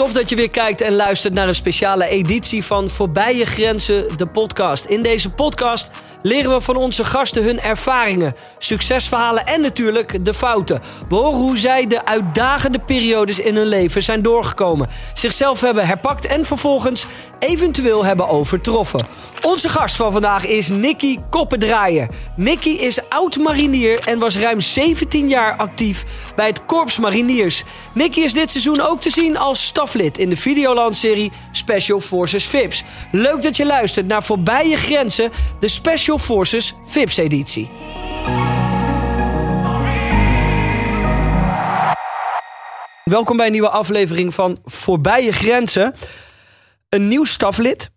Tof dat je weer kijkt en luistert naar een speciale editie van Voorbij je Grenzen, de podcast. In deze podcast leren we van onze gasten hun ervaringen, succesverhalen en natuurlijk de fouten. We horen hoe zij de uitdagende periodes in hun leven zijn doorgekomen, zichzelf hebben herpakt en vervolgens eventueel hebben overtroffen. Onze gast van vandaag is Nicky Koppendraaier. Nicky is oud-marinier en was ruim 17 jaar actief bij het Korps Mariniers. Nicky is dit seizoen ook te zien als staflid in de Videoland-serie Special Forces VIPS. Leuk dat je luistert naar Voorbij je Grenzen, de Special Forces VIPS-editie. Welkom bij een nieuwe aflevering van Voorbij je Grenzen. Een nieuw staflid.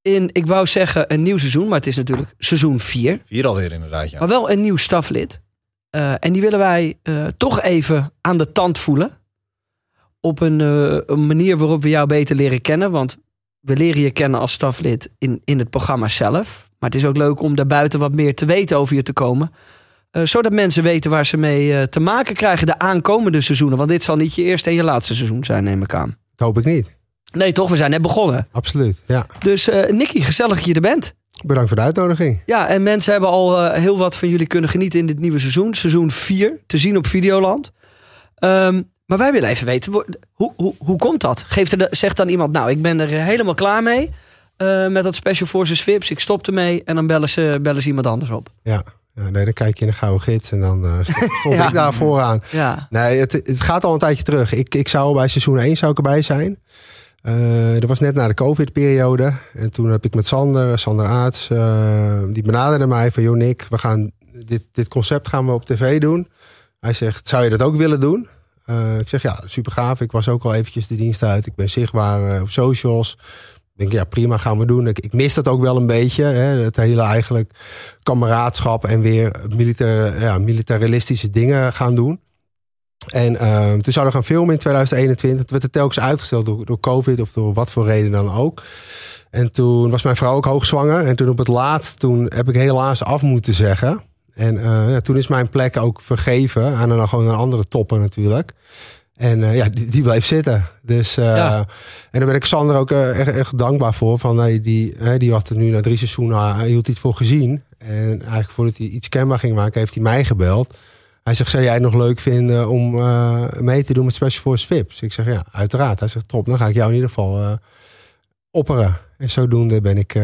In, ik wou zeggen, een nieuw seizoen, maar het is natuurlijk seizoen 4. Vier alweer inderdaad, ja. Maar wel een nieuw staflid. Eh, en die willen wij eh, toch even aan de tand voelen. Op een, eh, een manier waarop we jou beter leren kennen. Want we leren je kennen als staflid in, in het programma zelf. Maar het is ook leuk om daarbuiten wat meer te weten over je te komen. Zodat mensen weten waar ze mee te maken krijgen de aankomende seizoenen. Want dit zal niet je eerste en je laatste seizoen zijn, neem ik aan. Dat hoop ik niet. Nee, toch? We zijn net begonnen. Absoluut. Ja. Dus Nicky, gezellig dat je er bent. Bedankt voor de uitnodiging. Ja, en mensen hebben al eh, heel wat van jullie kunnen genieten in dit nieuwe seizoen. Seizoen 4, te zien op Videoland. Ehm, maar wij willen even weten, hoe, hoe, hoe komt dat? Geeft er, de- zegt dan iemand, nou, ik ben er eh, helemaal klaar mee. eh, met dat Special Forces VIPs. Ik stop ermee. En dan bellen ze, bellen ze iemand anders op. Ja. ja nee, dan kijk je in de gouden gids en dan st- stond Ja. ik daar vooraan. Ja, Nee, het, het gaat al een tijdje terug. Ik, ik zou bij seizoen 1 zou ik erbij zijn. Eh, dat was net na de COVID-periode. En toen heb ik met Sander, Sander Aarts, eh, die benaderde mij van... joh Nick, we gaan dit, dit concept gaan we op tv doen. Hij zegt, zou je dat ook willen doen? Eh, ik zeg, ja, super gaaf. Ik was ook al eventjes de dienst uit. Ik ben zichtbaar op socials. Ik denk, ja, prima, gaan we doen. Ik, ik mis dat ook wel een beetje. Hè, het hele eigenlijk kameraadschap en weer militair, ja, militaristische dingen gaan doen. En eh, toen zouden we gaan filmen in 2021. Toen werd het telkens uitgesteld door, door COVID of door wat voor reden dan ook. En toen was mijn vrouw ook hoogzwanger. En toen op het laatst, toen heb ik helaas af moeten zeggen. En eh, ja, toen is mijn plek ook vergeven aan een, gewoon een andere topper natuurlijk. En eh, ja, die, die bleef zitten. Dus, eh, Ja. En daar ben ik Sander ook echt, echt dankbaar voor. Van, hey, die, die had er nu na drie seizoenen, hield hij het voor gezien. En eigenlijk voordat hij iets kenbaar ging maken, heeft hij mij gebeld. Hij zegt, zou jij het nog leuk vinden om eh, mee te doen met Special Force VIPs? Ik zeg, ja, uiteraard. Hij zegt, top, dan ga ik jou in ieder geval eh, opperen. En zodoende ben ik, eh,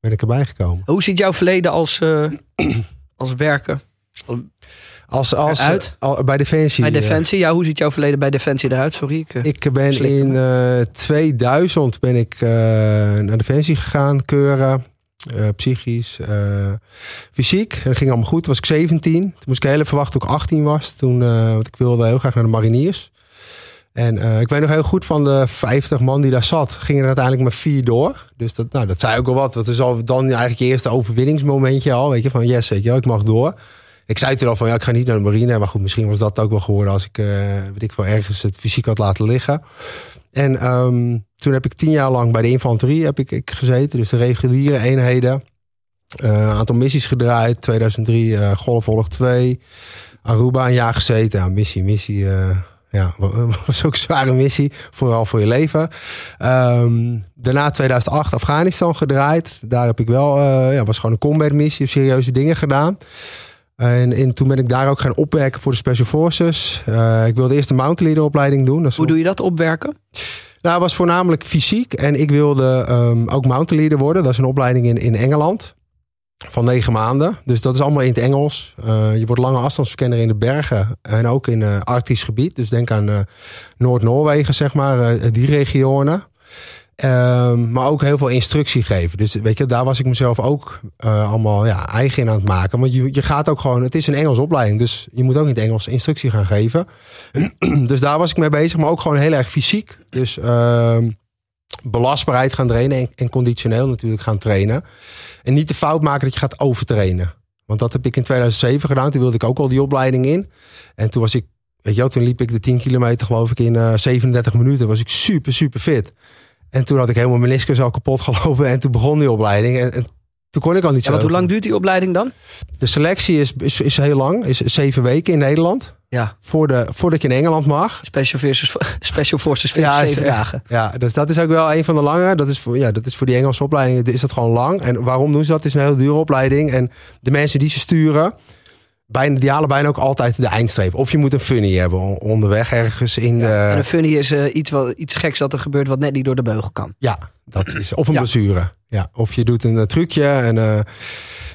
ben ik erbij gekomen. Hoe ziet jouw verleden als, als werker Als, als, al- bij Defensie. bij Defensie? Ja, hoe ziet jouw verleden bij Defensie eruit? Sorry. Ik, Ik ben in eh 2000 ben ik naar Defensie gegaan, keuren, eh, psychisch, eh, fysiek. En dat ging allemaal goed. Toen was ik 17. Toen moest ik heel even verwachten toen ik 18 was. Toen, eh, want ik wilde heel graag naar de mariniers. En ik weet nog heel goed van de 50 man die daar zat, gingen er uiteindelijk maar vier door. Dus dat, nou, dat zei ook al wat. Dat is al dan eigenlijk je eerste overwinningsmomentje al. Weet je, van yes, wel, ik mag door. Ik zei toen al van ja, ik ga niet naar de marine. Maar goed, misschien was dat ook wel geworden als ik, eh weet ik wel, ergens het fysiek had laten liggen. En ehm, toen heb ik tien jaar lang bij de infanterie heb ik, ik gezeten. Dus de reguliere eenheden. Eh, Een aantal missies gedraaid. 2003 eh Golfoorlog 2. Aruba een jaar gezeten. Ja, missie, missie. eh, ja, was ook zware missie. Vooral voor je leven. Ehm, daarna 2008 Afghanistan gedraaid. Daar heb ik wel, ja, was gewoon een combat missie. Heb serieuze dingen gedaan. En, en toen ben ik daar ook gaan opwerken voor de Special Forces. Eh, ik wilde eerst de Mountain Leader opleiding doen. Hoe doe je dat opwerken? nou, het was voornamelijk fysiek. En ik wilde ehm, ook mountain leader worden. Dat is een opleiding in, in Engeland. Van negen maanden. Dus dat is allemaal in het Engels. Eh, je wordt lange afstandsverkenner in de bergen. En ook in eh Arktisch gebied. Dus denk aan Noord-Noorwegen, zeg maar. die regionen. Ehm, maar ook heel veel instructie geven. Dus weet je, daar was ik mezelf ook eh, allemaal ja, eigen in aan het maken. Want je, je gaat ook gewoon, het is een Engels opleiding. Dus je moet ook niet Engels instructie gaan geven. dus daar was ik mee bezig. Maar ook gewoon heel erg fysiek. Dus ehm, belastbaarheid gaan trainen. En, conditioneel natuurlijk gaan trainen. En niet de fout maken dat je gaat overtrainen. Want dat heb ik in 2007 gedaan. Toen wilde ik ook al die opleiding in. En toen was ik, weet je toen liep ik de 10 kilometer geloof ik in eh 37 minuten. Was ik super, super fit. En toen had ik helemaal mijn meniscus al kapot gelopen. En toen begon die opleiding. En, en toen kon ik al niet Ja, zo. want hoe lang duurt die opleiding dan? De selectie is, is, is heel lang, is zeven weken in Nederland. Ja, Voor de, voordat je in Engeland mag. Special Forces, Special Forces 5, Ja, is 7 echt- dagen. Ja, dus dat is ook wel een van de lange. Dat is voor, ja, dat is voor die Engelse opleidingen is dat gewoon lang. En waarom doen ze dat? Het is een heel dure opleiding. En de mensen die ze sturen, bijna, die halen bijna ook altijd de eindstreep. Of je moet een funny hebben on- onderweg ergens in de... En een funny is eh, iets, wat, iets geks dat er gebeurt wat net niet door de beugel kan. Ja, dat is. Of een Ja. blessure. Ja, of je doet een eh, trucje en eh,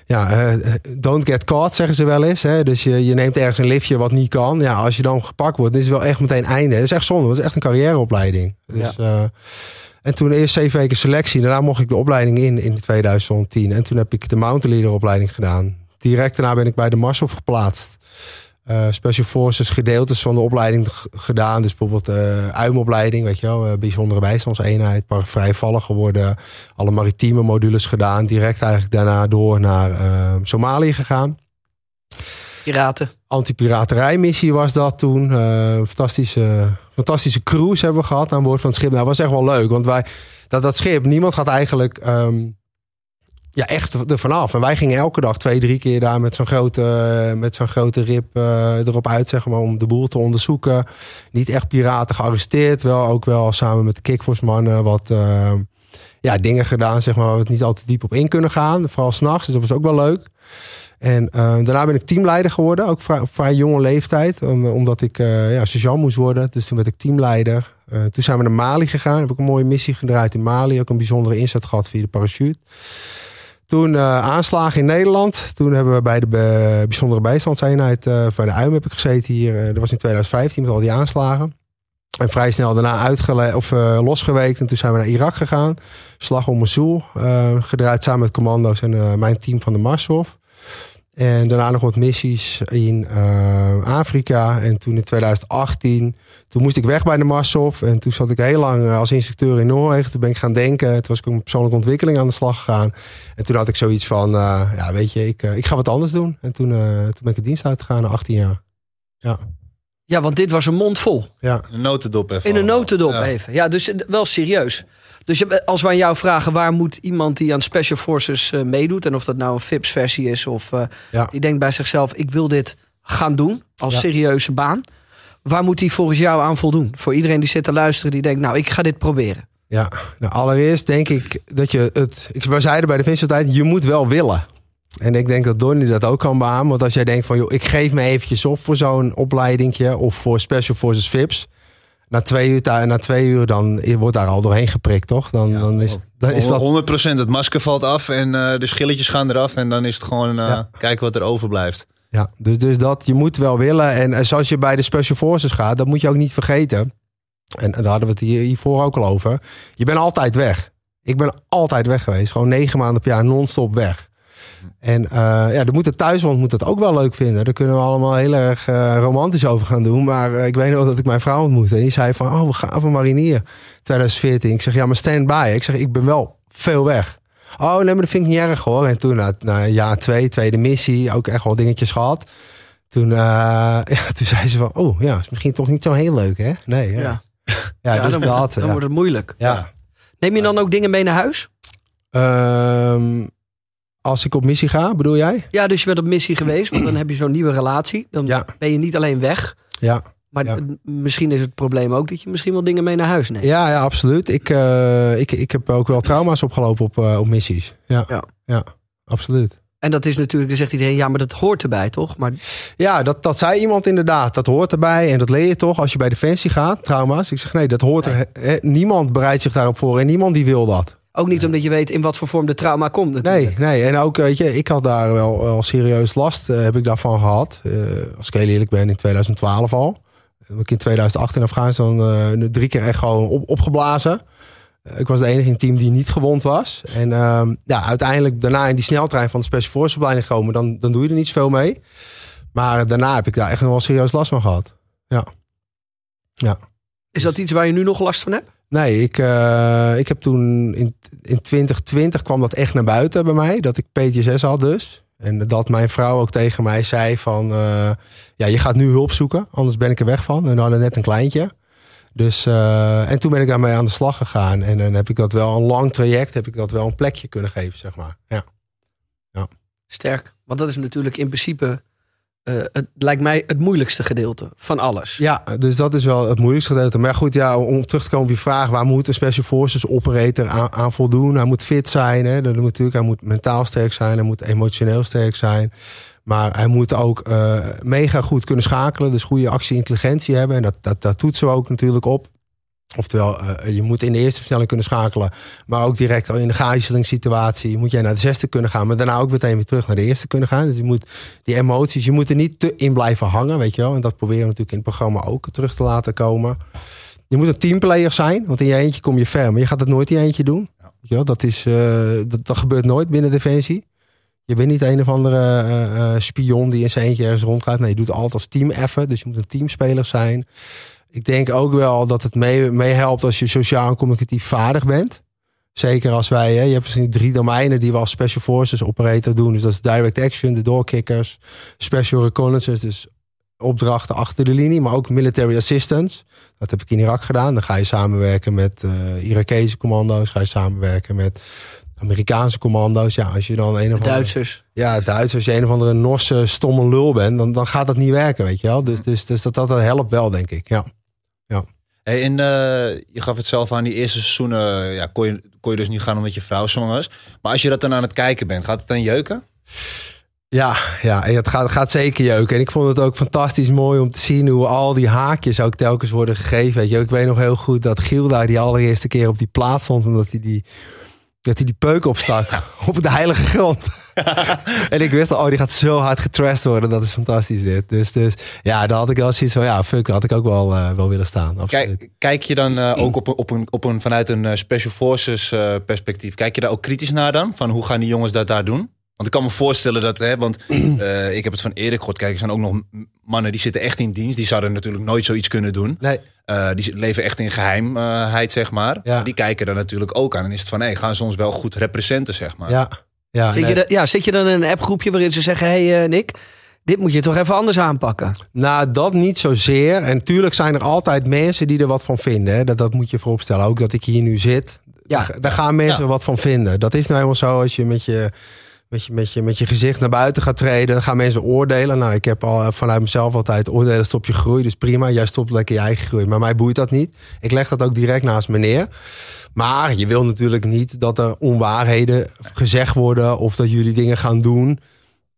ja, don't get caught zeggen ze wel eens. Hè? Dus je, je neemt ergens een liftje wat niet kan. Ja, als je dan gepakt wordt, dan is het wel echt meteen einde. Dat is echt zonde. Dat is echt een carrièreopleiding. Dus, eh, en toen eerst zeven weken selectie. Daarna mocht ik de opleiding in in 2010. En toen heb ik de mountain leader opleiding gedaan. Direct daarna ben ik bij de Marshof geplaatst. Eh, Special Forces gedeeltes van de opleiding gedaan. Dus bijvoorbeeld eh UIM-opleiding, weet je wel. eh, bijzondere bijstandseenheid, paar vrijvallig geworden. Alle maritieme modules gedaan. Direct eigenlijk daarna door naar Somalië gegaan. Piraten. Anti-piraterijmissie was dat toen. Eh, fantastische, fantastische cruise hebben we gehad aan boord van het schip. Nou, dat was echt wel leuk. Want wij, dat, dat schip, niemand gaat eigenlijk ehm, ja, echt er vanaf. En wij gingen elke dag twee, drie keer daar met zo'n grote, met zo'n grote rib eh, erop uit, zeg maar, om de boel te onderzoeken. Niet echt piraten gearresteerd. Wel ook wel samen met de Kickforce mannen wat eh, ja, dingen gedaan, zeg maar, waar we het niet altijd diep op in kunnen gaan. Vooral s'nachts, dus dat was ook wel leuk. En eh, daarna ben ik teamleider geworden, ook vrij, op jonge leeftijd, om- omdat ik eh ja, sergeant moest worden. Dus toen werd ik teamleider. Eh, toen zijn we naar Mali gegaan, heb ik een mooie missie gedraaid in Mali, ook een bijzondere inzet gehad via de parachute. Toen eh, aanslagen in Nederland. Toen hebben we bij de bijzondere bijstandseenheid, eh, bij de UIM heb ik gezeten hier. eh, dat was in 2015 met al die aanslagen. En vrij snel daarna of losgeweekt. En toen zijn we naar Irak gegaan. Slag om Mosul. eh, gedraaid samen met commando's en mijn team van de Marshof. En daarna nog wat missies in eh, Afrika. En toen in 2018, toen moest ik weg bij de Marshof. En toen zat ik heel lang eh, als instructeur in Noorwegen. Toen ben ik gaan denken. Toen was ik ook met persoonlijke ontwikkeling aan de slag gegaan. En toen had ik zoiets van, eh, ja weet je, ik, ik ga wat anders doen. En toen, eh, toen ben ik de dienst uitgegaan na 18 jaar. Ja, Ja, want dit was een mond vol. ja. Een notendop even. In een notendop Ja. even. Ja, dus wel serieus. Dus als we aan jou vragen waar moet iemand die aan Special Forces eh, meedoet... en of dat nou een FIPS-versie is of eh, Ja. die denkt bij zichzelf... ik wil dit gaan doen als Ja. serieuze baan. Waar moet hij volgens jou aan voldoen? Voor iedereen die zit te luisteren die denkt... nou, ik ga dit proberen. Ja, nou, allereerst denk ik dat je het. Ik, we zeiden bij de altijd: je moet wel willen. En ik denk dat Donnie dat ook kan beamen. Want als jij denkt van, joh, ik geef me eventjes op voor zo'n opleidingje of voor Special Forces VIPs. Na twee uur, daar- na twee uur dan wordt daar al doorheen geprikt, toch? Dan, Ja, dan, is, dan is dat. 100% het masker valt af en eh, de schilletjes gaan eraf. En dan is het gewoon eh, Ja. kijken wat er overblijft. Ja, dus, dus dat, je moet wel willen. En eh, zoals je bij de Special Forces gaat, dat moet je ook niet vergeten. En, en daar hadden we het hier, hiervoor ook al over. Je bent altijd weg. Ik ben altijd weg geweest. Gewoon negen maanden per jaar non-stop weg. En eh, ja, de moet het thuisland moet dat ook wel leuk vinden. Daar kunnen we allemaal heel erg eh, romantisch over gaan doen. Maar eh, ik weet nog dat ik mijn vrouw ontmoette. En die zei van, oh, we gaan van marinier. 2014. Ik zeg, ja, maar stand by. Ik zeg, ik ben wel veel weg. Oh, nee, maar dat vind ik niet erg hoor. En toen, na, na jaar twee, tweede missie, ook echt wel dingetjes gehad. Toen, ja, toen zei ze van, oh ja, is misschien toch niet zo heel leuk hè? Nee, ja. Ja, Ja, Ja, dus dan, dat. dan ja. wordt het moeilijk. ja. Neem je dan ook dingen mee naar huis? Ehm, als ik op missie ga, bedoel jij? Ja, dus je bent op missie geweest, want dan heb je zo'n nieuwe relatie. Dan Ja. ben je niet alleen weg. Ja. Maar Ja. misschien is het probleem ook dat je misschien wel dingen mee naar huis neemt. Ja, ja, absoluut. Ik, eh, ik, ik heb ook wel trauma's opgelopen op, eh, op missies. Ja. Ja. ja, absoluut. En dat is natuurlijk, dan zegt iedereen, ja, maar dat hoort erbij, toch? Maar Ja, dat, dat zei iemand inderdaad. Dat hoort erbij en dat leer je toch als je bij Defensie gaat, trauma's. Ik zeg nee, dat hoort er. niemand bereidt zich daarop voor en niemand die wil dat. Ook niet omdat je weet in wat voor vorm de trauma komt Nee, natuurlijk. nee. En ook, weet je, ik had daar wel, wel serieus last, eh, heb ik daarvan gehad. Eh, als ik heel eerlijk ben, in 2012 al. Heb ik in 2008 in Afghanistan eh, drie keer echt gewoon op, opgeblazen. Ik was de enige in het team die niet gewond was. En ehm, ja, uiteindelijk daarna in die sneltrein van de Special Forces opleiding gekomen, dan, dan doe je er niet zoveel mee. Maar daarna heb ik daar echt nog wel serieus last van gehad. Is dat iets waar je nu nog last van hebt? Nee, ik, eh, ik heb toen in, in 2020 kwam dat echt naar buiten bij mij. Dat ik PTSS had dus. En dat mijn vrouw ook tegen mij zei van... eh, ja, je gaat nu hulp zoeken, anders ben ik er weg van. En we hadden net een kleintje. Dus, eh, en toen ben ik daarmee aan de slag gegaan. En dan heb ik dat wel een lang traject, heb ik dat wel een plekje kunnen geven, zeg maar. Ja. Sterk. Want dat is natuurlijk in principe, eh, het lijkt mij het moeilijkste gedeelte van alles. Ja, dus dat is wel het moeilijkste gedeelte. Maar goed, ja, om terug te komen op je vraag, waar moet een Special Forces operator aan, voldoen? Hij moet fit zijn, hè? Dat moet natuurlijk, hij moet mentaal sterk zijn, hij moet emotioneel sterk zijn. Maar hij moet ook eh, mega goed kunnen schakelen, dus goede actie-intelligentie hebben. En dat, dat, dat toetsen we ook natuurlijk op. Oftewel, uh, je moet in de eerste versnelling kunnen schakelen. Maar ook direct al in de gazelingssituatie moet jij naar de zesde kunnen gaan. Maar daarna ook meteen weer terug naar de eerste kunnen gaan. Dus je moet die emoties, je moet er niet te in blijven hangen, weet je wel. En dat proberen we natuurlijk in het programma ook terug te laten komen. Je moet een teamplayer zijn, want in je eentje kom je ver. Maar je gaat het nooit in je eentje doen. Weet je wel? Dat, is, uh, dat, dat gebeurt nooit binnen Defensie. Je bent niet een of andere uh, spion die in zijn eentje ergens rondgaat. Nee, je doet het altijd als team effort. Dus je moet een teamspeler zijn. Ik denk ook wel dat het meehelpt mee als je sociaal en communicatief vaardig bent. Zeker als wij, hè, je hebt misschien drie domeinen die we als Special Forces operator doen. Dus dat is direct action, de doorkickers, special reconnaissance, dus opdrachten achter de linie, maar ook military assistance. Dat heb ik in Irak gedaan. Dan ga je samenwerken met uh, Irakese commando's, ga je samenwerken met Amerikaanse commando's. Ja, als je dan een of andere... Duitsers. Ja, Duitsers. Als je een of andere Norse stomme lul bent, dan, dan gaat dat niet werken, weet je wel. Dus, dus, dus dat, dat helpt wel, denk ik. Ja. Hey, en uh, je gaf het zelf aan, die eerste seizoenen ja, kon, je, kon je dus niet gaan omdat je vrouw zwanger is. Maar als je dat dan aan het kijken bent, gaat het dan jeuken? Ja, ja het, gaat, het gaat zeker jeuken. En ik vond het ook fantastisch mooi om te zien hoe al die haakjes ook telkens worden gegeven. Weet je, ik weet nog heel goed dat Giel daar die allereerste keer op die plaats stond. Omdat hij die, dat hij die peuk opstak ja. op de heilige grond. en ik wist al, oh, die gaat zo hard getrashed worden. Dat is fantastisch dit. Dus, dus ja, daar had ik wel zoiets van, ja, fuck, had ik ook wel, uh, wel willen staan. Absoluut. Kijk, kijk je dan uh, ook op een, op een, op een, vanuit een uh, Special Forces perspectief, kijk je daar ook kritisch naar dan? Van hoe gaan die jongens dat daar doen? Want ik kan me voorstellen dat, hè, want ik heb het van Erik gehoord, kijk, er zijn ook nog mannen die zitten echt in dienst. Die zouden natuurlijk nooit zoiets kunnen doen. Nee. Uh, die leven echt in geheimheid, zeg maar. Ja. Die kijken er natuurlijk ook aan. En is het van, hé, hey, gaan ze ons wel goed representen, zeg maar. Ja. Ja, zit, nee. je dan, ja, zit je dan in een appgroepje waarin ze zeggen... hey, uh, Nick, dit moet je toch even anders aanpakken? Nou, dat niet zozeer. En tuurlijk zijn er altijd mensen die er wat van vinden. Hè. Dat, dat moet je vooropstellen. Ook dat ik hier nu zit. Ja. Daar, daar gaan mensen Ja. wat van vinden. Dat is nou helemaal zo als je met je... Met je, met, je, met je gezicht naar buiten gaat treden, dan gaan mensen oordelen. Nou, ik heb al eh, vanuit mezelf altijd oordelen stop je groei. Dus prima, jij stopt lekker je eigen groei. Maar mij boeit dat niet. Ik leg dat ook direct naast me neer. Maar je wil natuurlijk niet dat er onwaarheden gezegd worden of dat jullie dingen gaan doen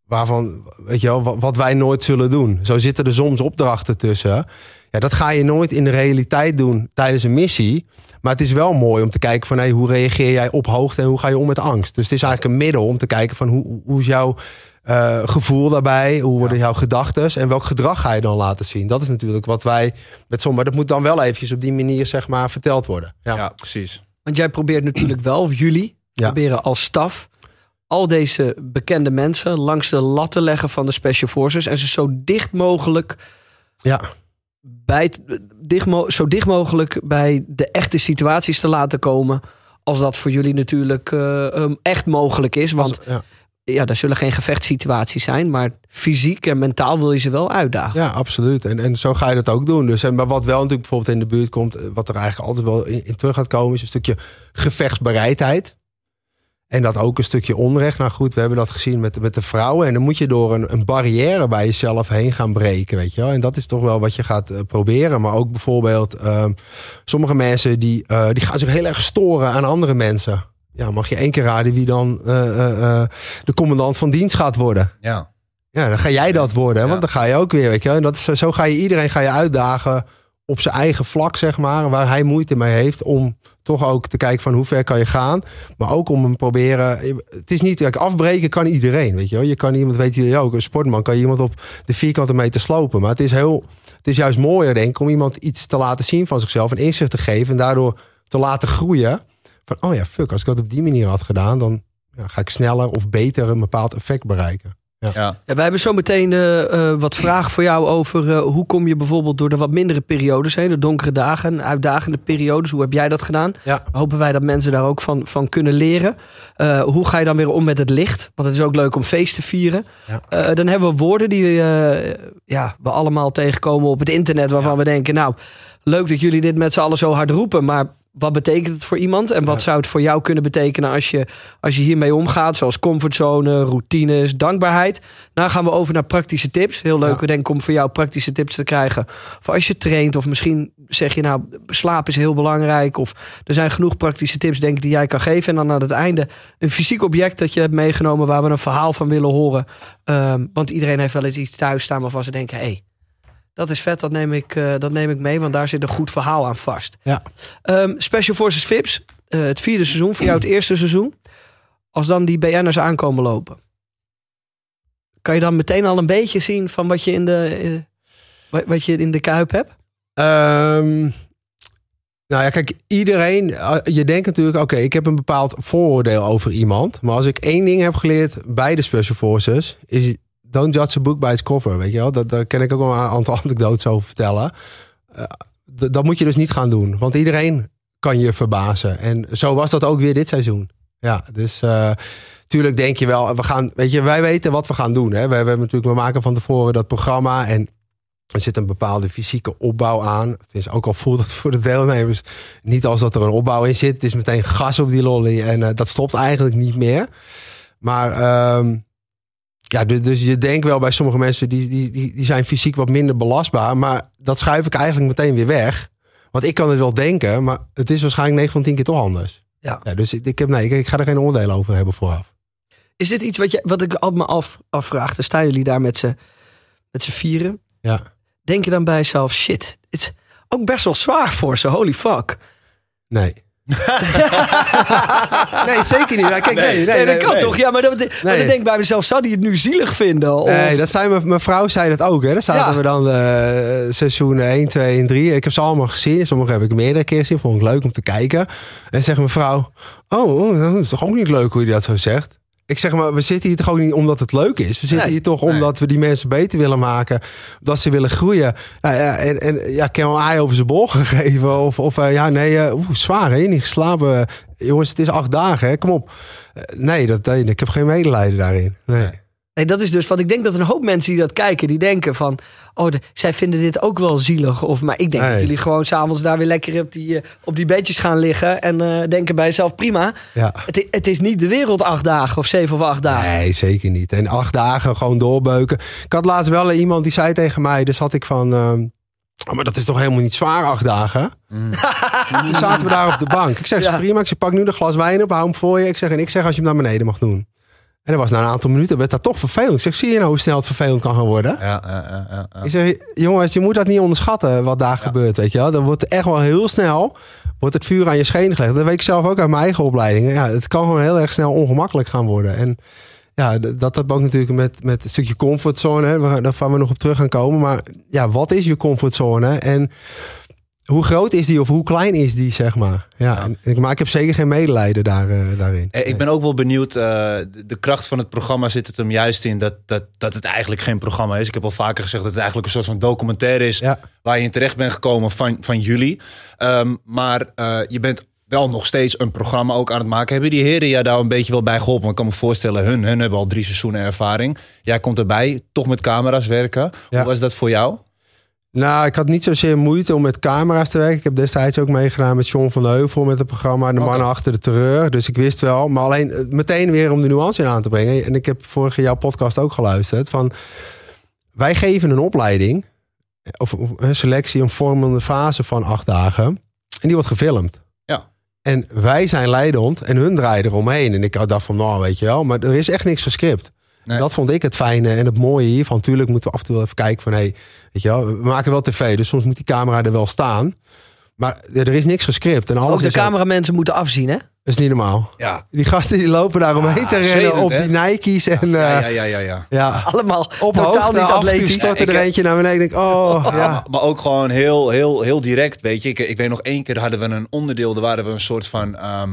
waarvan, weet je wel, wat, wij nooit zullen doen. Zo zitten er soms opdrachten tussen. Ja, dat ga je nooit in de realiteit doen tijdens een missie. Maar het is wel mooi om te kijken van hey, hoe reageer jij op hoogte en hoe ga je om met angst. Dus het is eigenlijk een middel om te kijken van hoe, hoe is jouw uh, gevoel daarbij, hoe worden jouw gedachten en welk gedrag ga je dan laten zien. Dat is natuurlijk wat wij met sommigen, dat moet dan wel eventjes op die manier zeg maar verteld worden. Ja, Ja, precies. Want jij probeert natuurlijk wel, of jullie Ja. proberen als staf... al deze bekende mensen langs de lat te leggen van de Special Forces... en ze zo dicht mogelijk ja. bij het- dicht zo dicht mogelijk bij de echte situaties te laten komen. Als dat voor jullie natuurlijk eh, um, echt mogelijk is. Want ja. Ja, er zullen geen gevechtssituaties zijn. Maar fysiek en mentaal wil je ze wel uitdagen. Ja, absoluut. En, en zo ga je dat ook doen. Dus, en, maar wat wel natuurlijk bijvoorbeeld in de buurt komt, eh, wat er eigenlijk altijd wel in, in terug gaat komen, is een stukje gevechtsbereidheid. En dat ook een stukje onrecht. Nou goed, we hebben dat gezien met, met de vrouwen. En dan moet je door een, een barrière bij jezelf heen gaan breken, weet je wel. En dat is toch wel wat je gaat eh, proberen. Maar ook bijvoorbeeld, ehm, sommige mensen die, eh, die gaan zich heel erg storen aan andere mensen. Ja, mag je één keer raden wie dan eh, eh, eh, de commandant van dienst gaat worden? Ja. Ja, dan ga jij dat worden. Ja. Want dan ga je ook weer, weet je. En dat is, zo ga je iedereen ga je uitdagen op zijn eigen vlak, zeg maar. Waar hij moeite mee heeft om toch ook te kijken van hoe ver kan je gaan. Maar ook om hem proberen... Het is niet, kijk, afbreken kan iedereen, weet je wel. Je kan iemand, weet jullie ook, een sportman kan je iemand op de vierkante meter slopen. Maar het is heel... Het is juist mooier, denk ik, om iemand iets te laten zien van zichzelf. Een inzicht te geven en daardoor te laten groeien. Van, oh ja, fuck, als ik dat op die manier had gedaan... dan ja, ga ik sneller of beter een bepaald effect bereiken. Ja. Ja, wij hebben zo meteen eh, eh, wat vragen voor jou over eh, hoe kom je bijvoorbeeld door de wat mindere periodes heen. De donkere dagen, uitdagende periodes. Hoe heb jij dat gedaan? Ja. Hopen wij dat mensen daar ook van, van kunnen leren. Eh, hoe ga je dan weer om met het licht? Want het is ook leuk om feest te vieren. Ja. Eh, dan hebben we woorden die eh, ja, we allemaal tegenkomen op het internet. Waarvan we denken, nou, leuk dat jullie dit met z'n allen zo hard roepen. Maar wat betekent het voor iemand? En wat Ja. zou het voor jou kunnen betekenen als je, als je hiermee omgaat? Zoals comfortzone, routines, dankbaarheid. Nou gaan we over naar praktische tips. Heel leuk, Ja. we denken om voor jou praktische tips te krijgen. Voor als je traint of misschien zeg je nou, slaap is heel belangrijk. Of er zijn genoeg praktische tips denk ik die jij kan geven. En dan aan het einde een fysiek object dat je hebt meegenomen... waar we een verhaal van willen horen. Ehm, want iedereen heeft wel eens iets thuis staan waarvan ze denken... Hey, dat is vet, dat neem, ik, eh, dat neem ik mee, want daar zit een goed verhaal aan vast. Ja. Ehm, Special Forces Vips, eh, het vierde seizoen, voor jou het eerste seizoen. Als dan die BN'ers aankomen lopen. Kan je dan meteen al een beetje zien van wat je in de, eh, wat- je in de kuip hebt? Ehm, nou ja, kijk, iedereen, je denkt natuurlijk, oké, ik heb een bepaald vooroordeel over iemand. Maar als ik één ding heb geleerd bij de Special Forces, is don't judge a book by its cover, weet je wel. Dat, daar kan ik ook wel een aantal anekdotes over vertellen. Eh, dat moet je dus niet gaan doen, want iedereen kan je verbazen. En zo was dat ook weer dit seizoen. Ja, dus eh tuurlijk denk je wel, we gaan, weet je, wij weten wat we gaan doen. Hè? We, hebben natuurlijk, we maken van tevoren dat programma en er zit een bepaalde fysieke opbouw aan. Het is ook al voelt het voor de deelnemers niet als dat er een opbouw in zit. Het is meteen gas op die lolly en eh, dat stopt eigenlijk niet meer. Maar ehm, ja, dus, dus je denkt wel bij sommige mensen die, die, die, zijn fysiek wat minder belastbaar. Maar dat schuif ik eigenlijk meteen weer weg. Want ik kan het wel denken, maar het is waarschijnlijk 9 van 10 keer toch anders. Ja. dus ik, ik, heb, nee, ik, ik ga er geen oordeel over hebben vooraf. Is dit iets wat, je, wat ik altijd me af, afvraag? Dan staan jullie daar met z'n met vieren. Ja. Denk je dan bij jezelf, shit, het is ook best wel zwaar voor ze, holy fuck. Nee. nee, zeker niet. Kijk, nee, nee, Nee, nee, dat kan nee. toch? Ja, maar dat, ik denk bij mezelf, zou die het nu zielig vinden? Of, Nee, dat zei mijn, mijn vrouw zei dat ook. Hè. Daar zaten Ja. we dan eh seizoen 1, 2 en 3. Ik heb ze allemaal gezien. Sommige heb ik meerdere keer gezien. Vond ik leuk om te kijken. En zegt mijn vrouw... Oh, dat is toch ook niet leuk hoe je dat zo zegt? Ik zeg maar, we zitten hier toch ook niet omdat het leuk is. We zitten Nee. hier toch omdat we die mensen beter willen maken. Dat ze willen groeien. Nou, ja, en, en ja, ik heb wel een aai over zijn bol gegeven. Of, of eh, ja, nee, eh, oeh, zwaar hè, niet geslapen. Jongens, het is acht dagen hè, kom op. Eh, nee, dat, nee, ik heb geen medelijden daarin. Nee. Nee, dat is dus wat ik denk dat een hoop mensen die dat kijken, die denken van, oh, de- zij vinden dit ook wel zielig. Of, maar ik denk Nee. dat jullie gewoon s'avonds daar weer lekker op die, eh, op die bedjes gaan liggen en eh, denken bij jezelf, prima. Ja. Het, het is niet de wereld acht dagen of zeven of acht dagen. Nee, zeker niet. En acht dagen gewoon doorbeuken. Ik had laatst wel iemand die zei tegen mij, dus had ik van... ehm, "Oh, maar dat is toch helemaal niet zwaar, acht dagen? Toen zaten we daar op de bank. Ik zeg, Ja. prima, ik zeg, pak nu de glas wijn op, hou hem voor je. Ik zeg, en ik zeg als je hem naar beneden mag doen. En dat was na een aantal minuten, werd dat toch vervelend. Ik zeg, zie je nou hoe snel het vervelend kan gaan worden? Ja, ja, ja, ja. Ik zeg, jongens, je moet dat niet onderschatten wat daar gebeurt, weet je wel. Dan wordt echt wel heel snel, wordt het vuur aan je schenen gelegd. Dat weet ik zelf ook uit mijn eigen opleidingen. Ja, het kan gewoon heel erg snel ongemakkelijk gaan worden. En ja, dat heb ook natuurlijk met, met een stukje comfortzone. Hè. Gaan- Daar gaan we nog op terug gaan komen. Maar ja, wat is je comfortzone? En hoe groot is die of hoe klein is die, zeg maar? Ja, en maar ik heb zeker geen medelijden daar, eh, daarin. Eh, Ik ben ook wel benieuwd. eh, de, kracht van het programma zit het hem juist in dat, dat, dat het eigenlijk geen programma is. Ik heb al vaker gezegd dat het eigenlijk een soort van documentaire is. Ja. Waar je in terecht bent gekomen van, van jullie. Ehm, maar je bent wel nog steeds een programma ook aan het maken. Hebben die heren jou daar een beetje wel bij geholpen? Want ik kan me voorstellen, hun, hun hebben al drie seizoenen ervaring. Jij komt erbij, toch met camera's werken. Ja. Hoe was dat voor jou? Nou, ik had niet zozeer moeite om met camera's te werken. Ik heb destijds ook meegedaan met John van de Heuvel met het programma De. Mannen Achter de Terreur. Dus ik wist wel, maar alleen eh, meteen weer om de nuance in aan te brengen. En ik heb vorige jouw podcast ook geluisterd. Van, wij geven een opleiding, of, of een selectie, een vormende fase van acht dagen. En die wordt gefilmd. Ja. En wij zijn leidend en hun draaien eromheen. En ik dacht van, nou weet je wel, maar er is echt niks gescript. Nee. Dat vond ik het fijne en het mooie hiervan. Tuurlijk moeten we af en toe wel even kijken van... Hey, weet je wel, we maken wel tv, dus soms moet die camera er wel staan. Maar er is niks gescript. En alles Ook de cameramensen moeten afzien, hè? is niet normaal. Ja, Die gasten die lopen daar omheen Ah, te rennen op hè? die Nike's. En eh, ja, ja, ja, ja, ja. ja. Allemaal op totaal hoofd niet en atletisch. stortte Ik- er eentje naar beneden. Ik denk, oh, Maar, ja. maar ook gewoon heel, heel, heel direct, weet je. Ik, ik weet nog één keer hadden we een onderdeel, daar waren we een soort van ehm,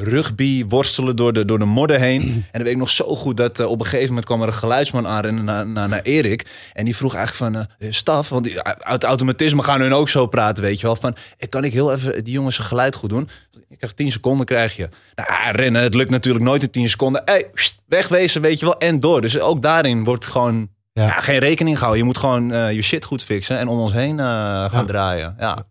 rugby worstelen door de, door de modder heen. En dan weet ik nog zo goed dat eh, op een gegeven moment kwam er een geluidsman aanrennen naar, naar, naar Erik. En die vroeg eigenlijk van, eh, staf, want die, uit automatisme gaan hun ook zo praten, weet je wel. Van, eh, kan ik heel even die jongens zijn geluid goed doen? Je krijgt 10 seconden, krijg je. Nou, rennen, het lukt natuurlijk nooit in 10 seconden. Hey, pst, wegwezen, weet je wel, en door. Dus ook daarin wordt gewoon Ja. ja, geen rekening gehouden. Je moet gewoon je shit goed fixen en om ons heen gaan Ja. draaien. Ja.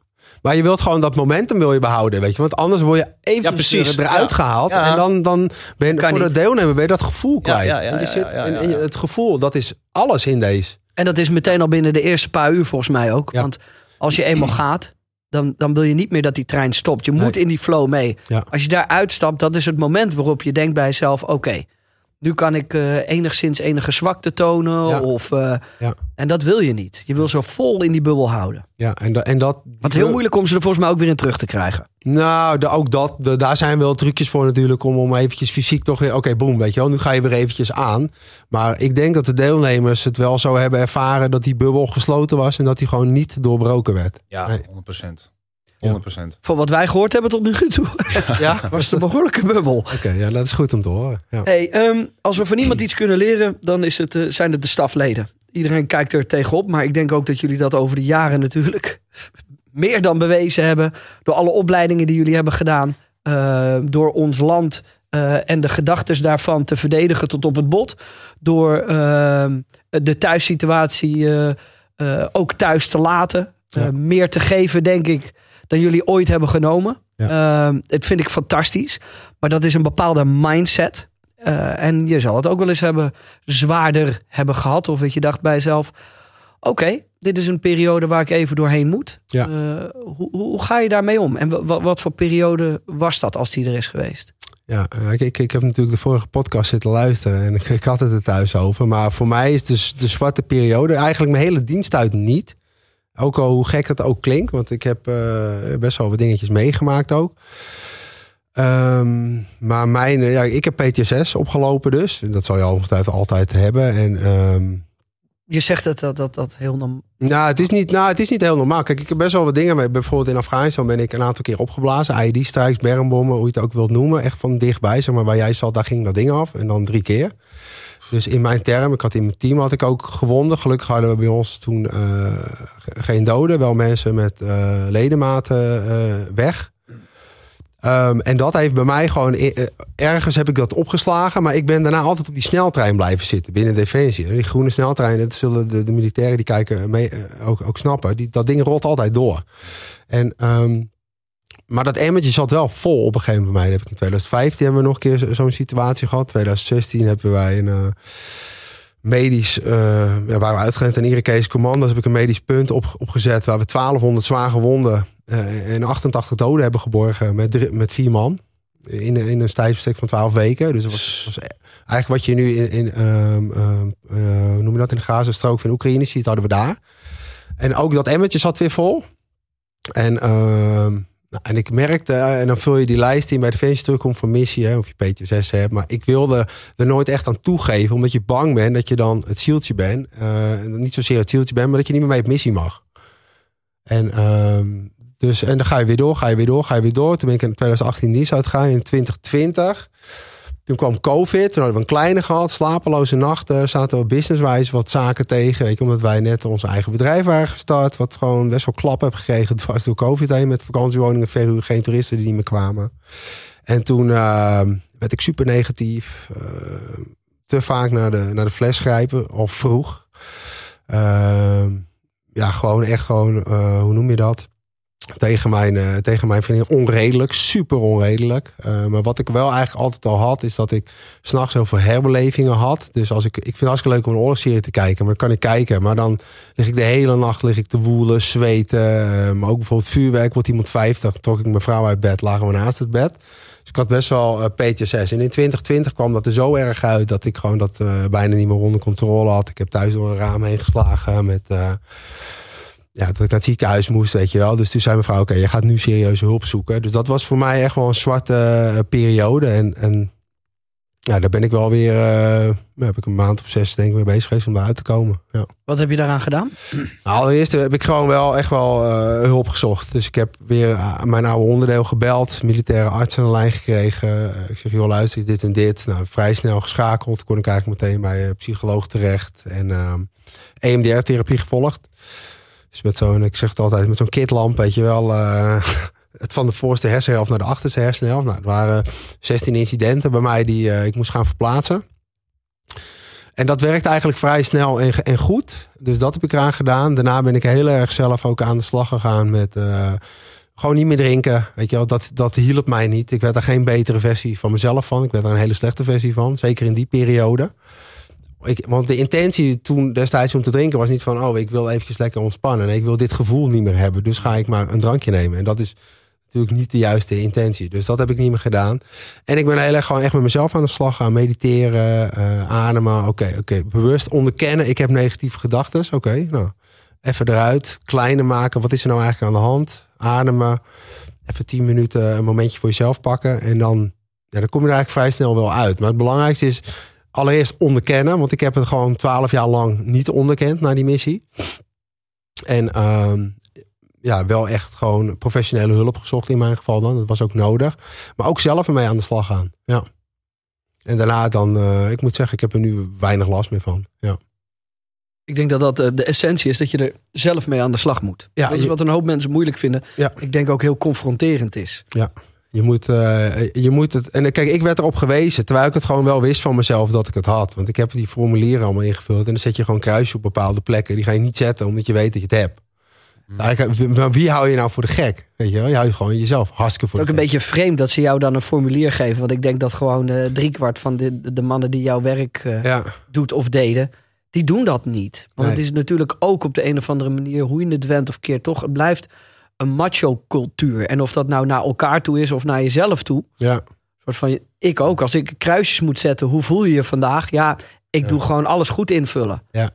Maar je wilt gewoon dat momentum wil je behouden, weet je. Want anders word je even Ja, precies. eruit Ja. gehaald. Ja. En dan, dan ben je Kan voor de deelnemer ben je dat gevoel kwijt. En je zit, en- en het gevoel, dat is alles in deze. En dat is meteen al binnen de eerste paar uur volgens mij ook. Ja. Want als je eenmaal gaat, dan, dan wil je niet meer dat die trein stopt. Je moet Nee. in die flow mee. Ja. Als je daar uitstapt, dat is het moment waarop je denkt bij jezelf... oké, nu kan ik eh, enigszins enige zwakte tonen. Ja. Of, eh, Ja. En dat wil je niet. Je wil zo vol in die bubbel houden. Ja, en, da- en dat... Want heel moeilijk om ze er volgens mij ook weer in terug te krijgen. Nou, de- ook dat, de- daar zijn wel trucjes voor natuurlijk om, om eventjes fysiek toch weer, oké, boem, weet je wel, nu ga je weer eventjes aan. Maar ik denk dat de deelnemers het wel zo hebben ervaren dat die bubbel gesloten was en dat die gewoon niet doorbroken werd. Ja, Nee. 100%. 100%. Voor wat wij gehoord hebben tot nu toe, Ja, was het een behoorlijke bubbel. oké, ja, dat is goed om te horen. Ja. Hey, ehm, als we van niemand iets kunnen leren, dan is het, eh, zijn het de stafleden. Iedereen kijkt er tegenop, maar ik denk ook dat jullie dat over de jaren natuurlijk meer dan bewezen hebben. Door alle opleidingen die jullie hebben gedaan. eh, door ons land eh, en de gedachtes daarvan te verdedigen tot op het bot. Door ehm, de thuissituatie eh, eh, ook thuis te laten. Ja. meer te geven, denk ik, dan jullie ooit hebben genomen. Ehm, het vind ik fantastisch. Maar dat is een bepaalde mindset. Eh, en je zal het ook wel eens hebben zwaarder hebben gehad. Of dat je dacht bij jezelf: oké, dit is een periode waar ik even doorheen moet. Ja. Eh, hoe, hoe, ga je daarmee om? En wa- wat voor periode was dat als die er is geweest? Ja, eh, ik, ik, ik heb natuurlijk de vorige podcast zitten luisteren en ik, ik had het er thuis over. Maar voor mij is dus de zwarte periode eigenlijk mijn hele dienst uit niet. Ook al hoe gek het ook klinkt, want ik heb eh, best wel wat dingetjes meegemaakt ook. Ehm, maar mijn, eh, ja, ik heb PTSS opgelopen dus. Dat zal je ongetwijfeld altijd hebben. En ehm, Je zegt het dat dat, dat heel norm- nou, het is niet, nou, het is niet heel normaal. Kijk, ik heb best wel wat dingen mee. Bijvoorbeeld in Afghanistan ben ik een aantal keer opgeblazen. IED-strijks, bermbommen, hoe je het ook wilt noemen. Echt van dichtbij, zeg maar, waar jij zat, daar ging dat ding af. En dan drie keer. Dus in mijn term, ik had in mijn team had ik ook gewonden. Gelukkig hadden we bij ons toen eh, ge- geen doden. Wel mensen met eh, ledematen eh, weg. Ehm, en dat heeft bij mij gewoon... ergens heb ik dat opgeslagen. Maar ik ben daarna altijd op die sneltrein blijven zitten binnen Defensie. En die groene sneltrein, dat zullen de, de militairen die kijken mee, ook, ook snappen. Die, dat ding rolt altijd door. En, ehm, maar dat emmertje zat wel vol op een gegeven moment heb ik in 2015 hebben we nog een keer zo- zo'n situatie gehad. 2016 hebben wij een... eh, medisch, eh ja, waar we uitgegaan aan Irakees Commandos, heb ik een medisch punt op, opgezet waar we 1200 zwaar gewonden eh, en 88 doden hebben geborgen met, drie- met vier man. In, in een tijdsbestek van 12 weken. Dus dat was, was eigenlijk wat je nu in, in ehm, ehm, eh, noem je dat in de Gazastrook van Oekraïne ziet, hadden we daar. En ook dat emmertje zat weer vol. En, ehm, nou, en ik merkte, eh, en dan vul je die lijst in bij Defensie terugkomt van missie, of je PTSS hebt. Maar ik wilde er nooit echt aan toegeven, omdat je bang bent dat je dan het zieltje bent. en niet zozeer het zieltje bent, maar dat je niet meer mee op missie mag. En, ehm, dus, en dan ga je weer door, ga je weer door, ga je weer door. Toen ben ik in 2018 dienst uitgegaan, in 2020. Toen kwam COVID, toen hadden we een kleine gehad, slapeloze nachten. Zaten we businesswijs wat zaken tegen. Weet je, omdat wij net ons eigen bedrijf waren gestart. Wat gewoon best wel klap heb gekregen dwars door COVID heen. Met vakantiewoningen, verhuur, geen toeristen die niet meer kwamen. En toen eh, werd ik super negatief. eh, te vaak naar de, naar de fles grijpen, al vroeg. Ehm, ja, gewoon echt gewoon, eh, hoe noem je dat? Tegen mijn, eh, tegen mijn vriendin onredelijk, super onredelijk. Eh, maar wat ik wel eigenlijk altijd al had, is dat ik s'nachts heel veel herbelevingen had. Dus als ik, ik vind het hartstikke leuk om een oorlogsserie te kijken, maar dan kan ik kijken. Maar dan lig ik de hele nacht lig ik te woelen, zweten. eh, maar ook bijvoorbeeld vuurwerk, wordt iemand 50, trok ik mijn vrouw uit bed, lagen we naast het bed. Dus ik had best wel eh, PTSS. En in 2020 kwam dat er zo erg uit dat ik gewoon dat bijna niet meer onder controle had. Ik heb thuis door een raam heen geslagen met... ja, dat ik naar het ziekenhuis moest, weet je wel. Dus toen zei mijn vrouw, oké, je gaat nu serieuze hulp zoeken. Dus dat was voor mij echt wel een zwarte eh, periode. En, en ja, daar ben ik wel weer, eh, heb ik een maand of zes denk ik mee bezig geweest om eruit te komen. Ja. Wat heb je daaraan gedaan? Nou, allereerst heb ik gewoon wel echt wel eh, hulp gezocht. Dus ik heb weer mijn oude onderdeel gebeld, militaire arts aan de lijn gekregen. Ik zeg, joh, luister, dit en dit. Nou, vrij snel geschakeld. Kon ik eigenlijk meteen bij een psycholoog terecht. En EMDR-therapie gevolgd. Dus met zo'n, ik zeg het altijd, met zo'n kitlamp, weet je wel. eh, het van de voorste hersenhelft naar de achterste hersenhelft. Nou, het waren 16 incidenten bij mij die eh, ik moest gaan verplaatsen. En dat werkt eigenlijk vrij snel en, en goed. Dus dat heb ik eraan gedaan. Daarna ben ik heel erg zelf ook aan de slag gegaan met eh, Gewoon niet meer drinken. Weet je wel, dat, dat hielp mij niet. Ik werd er geen betere versie van mezelf van. Ik werd er een hele slechte versie van. Zeker in die periode. Ik, want de intentie toen destijds om te drinken was niet van... oh, ik wil eventjes lekker ontspannen. Nee, ik wil dit gevoel niet meer hebben. Dus ga ik maar een drankje nemen. En dat is natuurlijk niet de juiste intentie. Dus dat heb ik niet meer gedaan. En ik ben heel erg gewoon echt met mezelf aan de slag gaan. Mediteren, eh, ademen. Oké, oké. Bewust onderkennen. Ik heb negatieve gedachten. Oké, nou, even eruit. Kleiner maken. Wat is er nou eigenlijk aan de hand? Ademen. Even tien minuten een momentje voor jezelf pakken. En dan, ja, dan kom je er eigenlijk vrij snel wel uit. Maar het belangrijkste is allereerst onderkennen. Want ik heb het gewoon twaalf jaar lang niet onderkend naar die missie. En ehm, ja, wel echt gewoon professionele hulp gezocht in mijn geval dan. Dat was ook nodig. Maar ook zelf ermee aan de slag gaan. Ja. En daarna dan, eh, ik moet zeggen, ik heb er nu weinig last meer van. Ja. Ik denk dat dat eh, de essentie is dat je er zelf mee aan de slag moet. Ja, dat is wat een hoop mensen moeilijk vinden. Ja. Ik denk ook heel confronterend is. Ja. Je moet, eh, je moet het. En kijk, ik werd erop gewezen. Terwijl ik het gewoon wel wist van mezelf dat ik het had. Want ik heb die formulieren allemaal ingevuld. En dan zet je gewoon kruisje op bepaalde plekken. Die ga je niet zetten omdat je weet dat je het hebt. Eigenlijk, Maar wie hou je nou voor de gek? Weet je wel? Je houdt gewoon jezelf hartstikke voor Het is ook een beetje vreemd dat ze jou dan een formulier geven. Want ik denk dat gewoon eh driekwart van de, de mannen die jouw werk eh, Ja, doet of deden, die doen dat niet. Want Nee. het is natuurlijk ook op de een of andere manier, hoe je het went of keert, toch, het blijft een macho cultuur. En of dat nou naar elkaar toe is of naar jezelf toe. ja, soort van, ik ook, als ik kruisjes moet zetten, hoe voel je je vandaag? Ja, ik Ja. doe gewoon alles goed invullen. ja.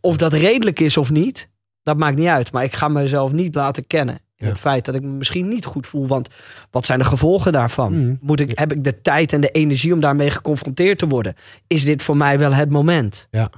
Of dat redelijk is of niet, dat maakt niet uit. Maar ik ga mezelf niet laten kennen. In Ja. het feit dat ik me misschien niet goed voel. Want wat zijn de gevolgen daarvan? Mhm. Moet ik, heb ik de tijd en de energie om daarmee geconfronteerd te worden? Is dit voor mij wel het moment? Ja,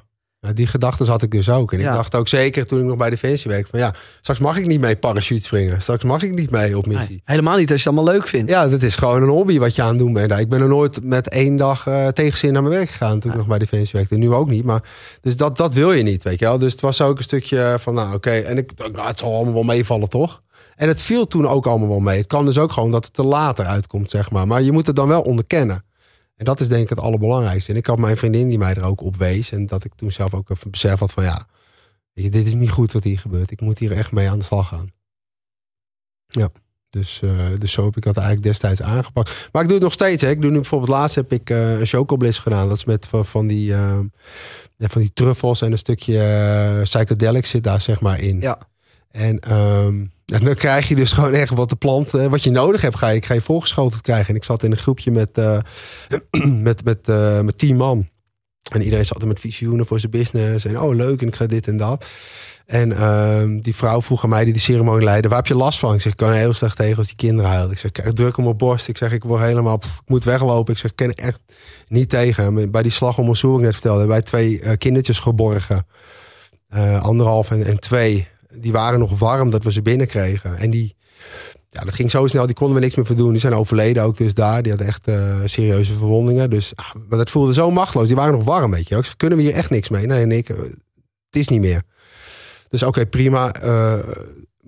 die gedachten had ik dus ook. En ik dacht ook zeker toen ik nog bij Defensie werkte. Van ja, straks mag ik niet mee parachute springen. Straks mag ik niet mee op missie. Nee, helemaal niet als je het allemaal leuk vindt. Ja, dat is gewoon een hobby wat je aan het doen bent. Nou, Ik ben er nooit met één dag eh, tegenzin naar mijn werk gegaan toen ik nog bij Defensie werkte. Nu ook niet. Maar dus dat, dat wil je niet, weet je wel. Dus het was ook een stukje van, nou oké. En ik dacht, nou, het zal allemaal wel meevallen, toch? En het viel toen ook allemaal wel mee. Het kan dus ook gewoon dat het er later uitkomt, zeg maar. Maar je moet het dan wel onderkennen. En dat is denk ik het allerbelangrijkste. En ik had mijn vriendin die mij er ook op wees. En dat ik toen zelf ook even besef had van, ja, dit is niet goed wat hier gebeurt. Ik moet hier echt mee aan de slag gaan. Ja. Dus, eh, dus zo heb ik dat eigenlijk destijds aangepakt. Maar ik doe het nog steeds. Hè. Ik doe nu bijvoorbeeld laatst heb ik eh, een chocobliss gedaan. Dat is met van, van die, eh, ja, van die truffels en een stukje eh, psychedelic zit daar zeg maar in. Ja. En, ehm, en dan krijg je dus gewoon echt wat de plant, eh, wat je nodig hebt, ga je, ga je krijgen. En ik zat in een groepje met, eh, met, met, eh, met tien man. En iedereen zat er met visioenen voor zijn business. En oh, leuk, en ik ga dit en dat. En ehm, die vrouw vroeg aan mij die de ceremonie leidde, waar heb je last van? Ik zeg, ik kan heel slecht tegen als die kinderen huilen. Ik zeg, ik druk op borst. Ik zeg, ik word helemaal, ik moet weglopen. Ik zeg, ik er echt niet tegen. Bij die slag om mijn ik net vertelde, wij twee kindertjes geborgen. Anderhalf en, en twee. Die waren nog warm dat we ze binnenkregen. En die, ja, dat ging zo snel, die konden we niks meer voor doen. Die zijn overleden ook dus daar. Die hadden echt eh, serieuze verwondingen. Dus, ah, maar dat voelde zo machteloos. Die waren nog warm, weet je. kunnen we hier echt niks mee? Nee, ik, eh, het is niet meer. Dus oké, prima. eh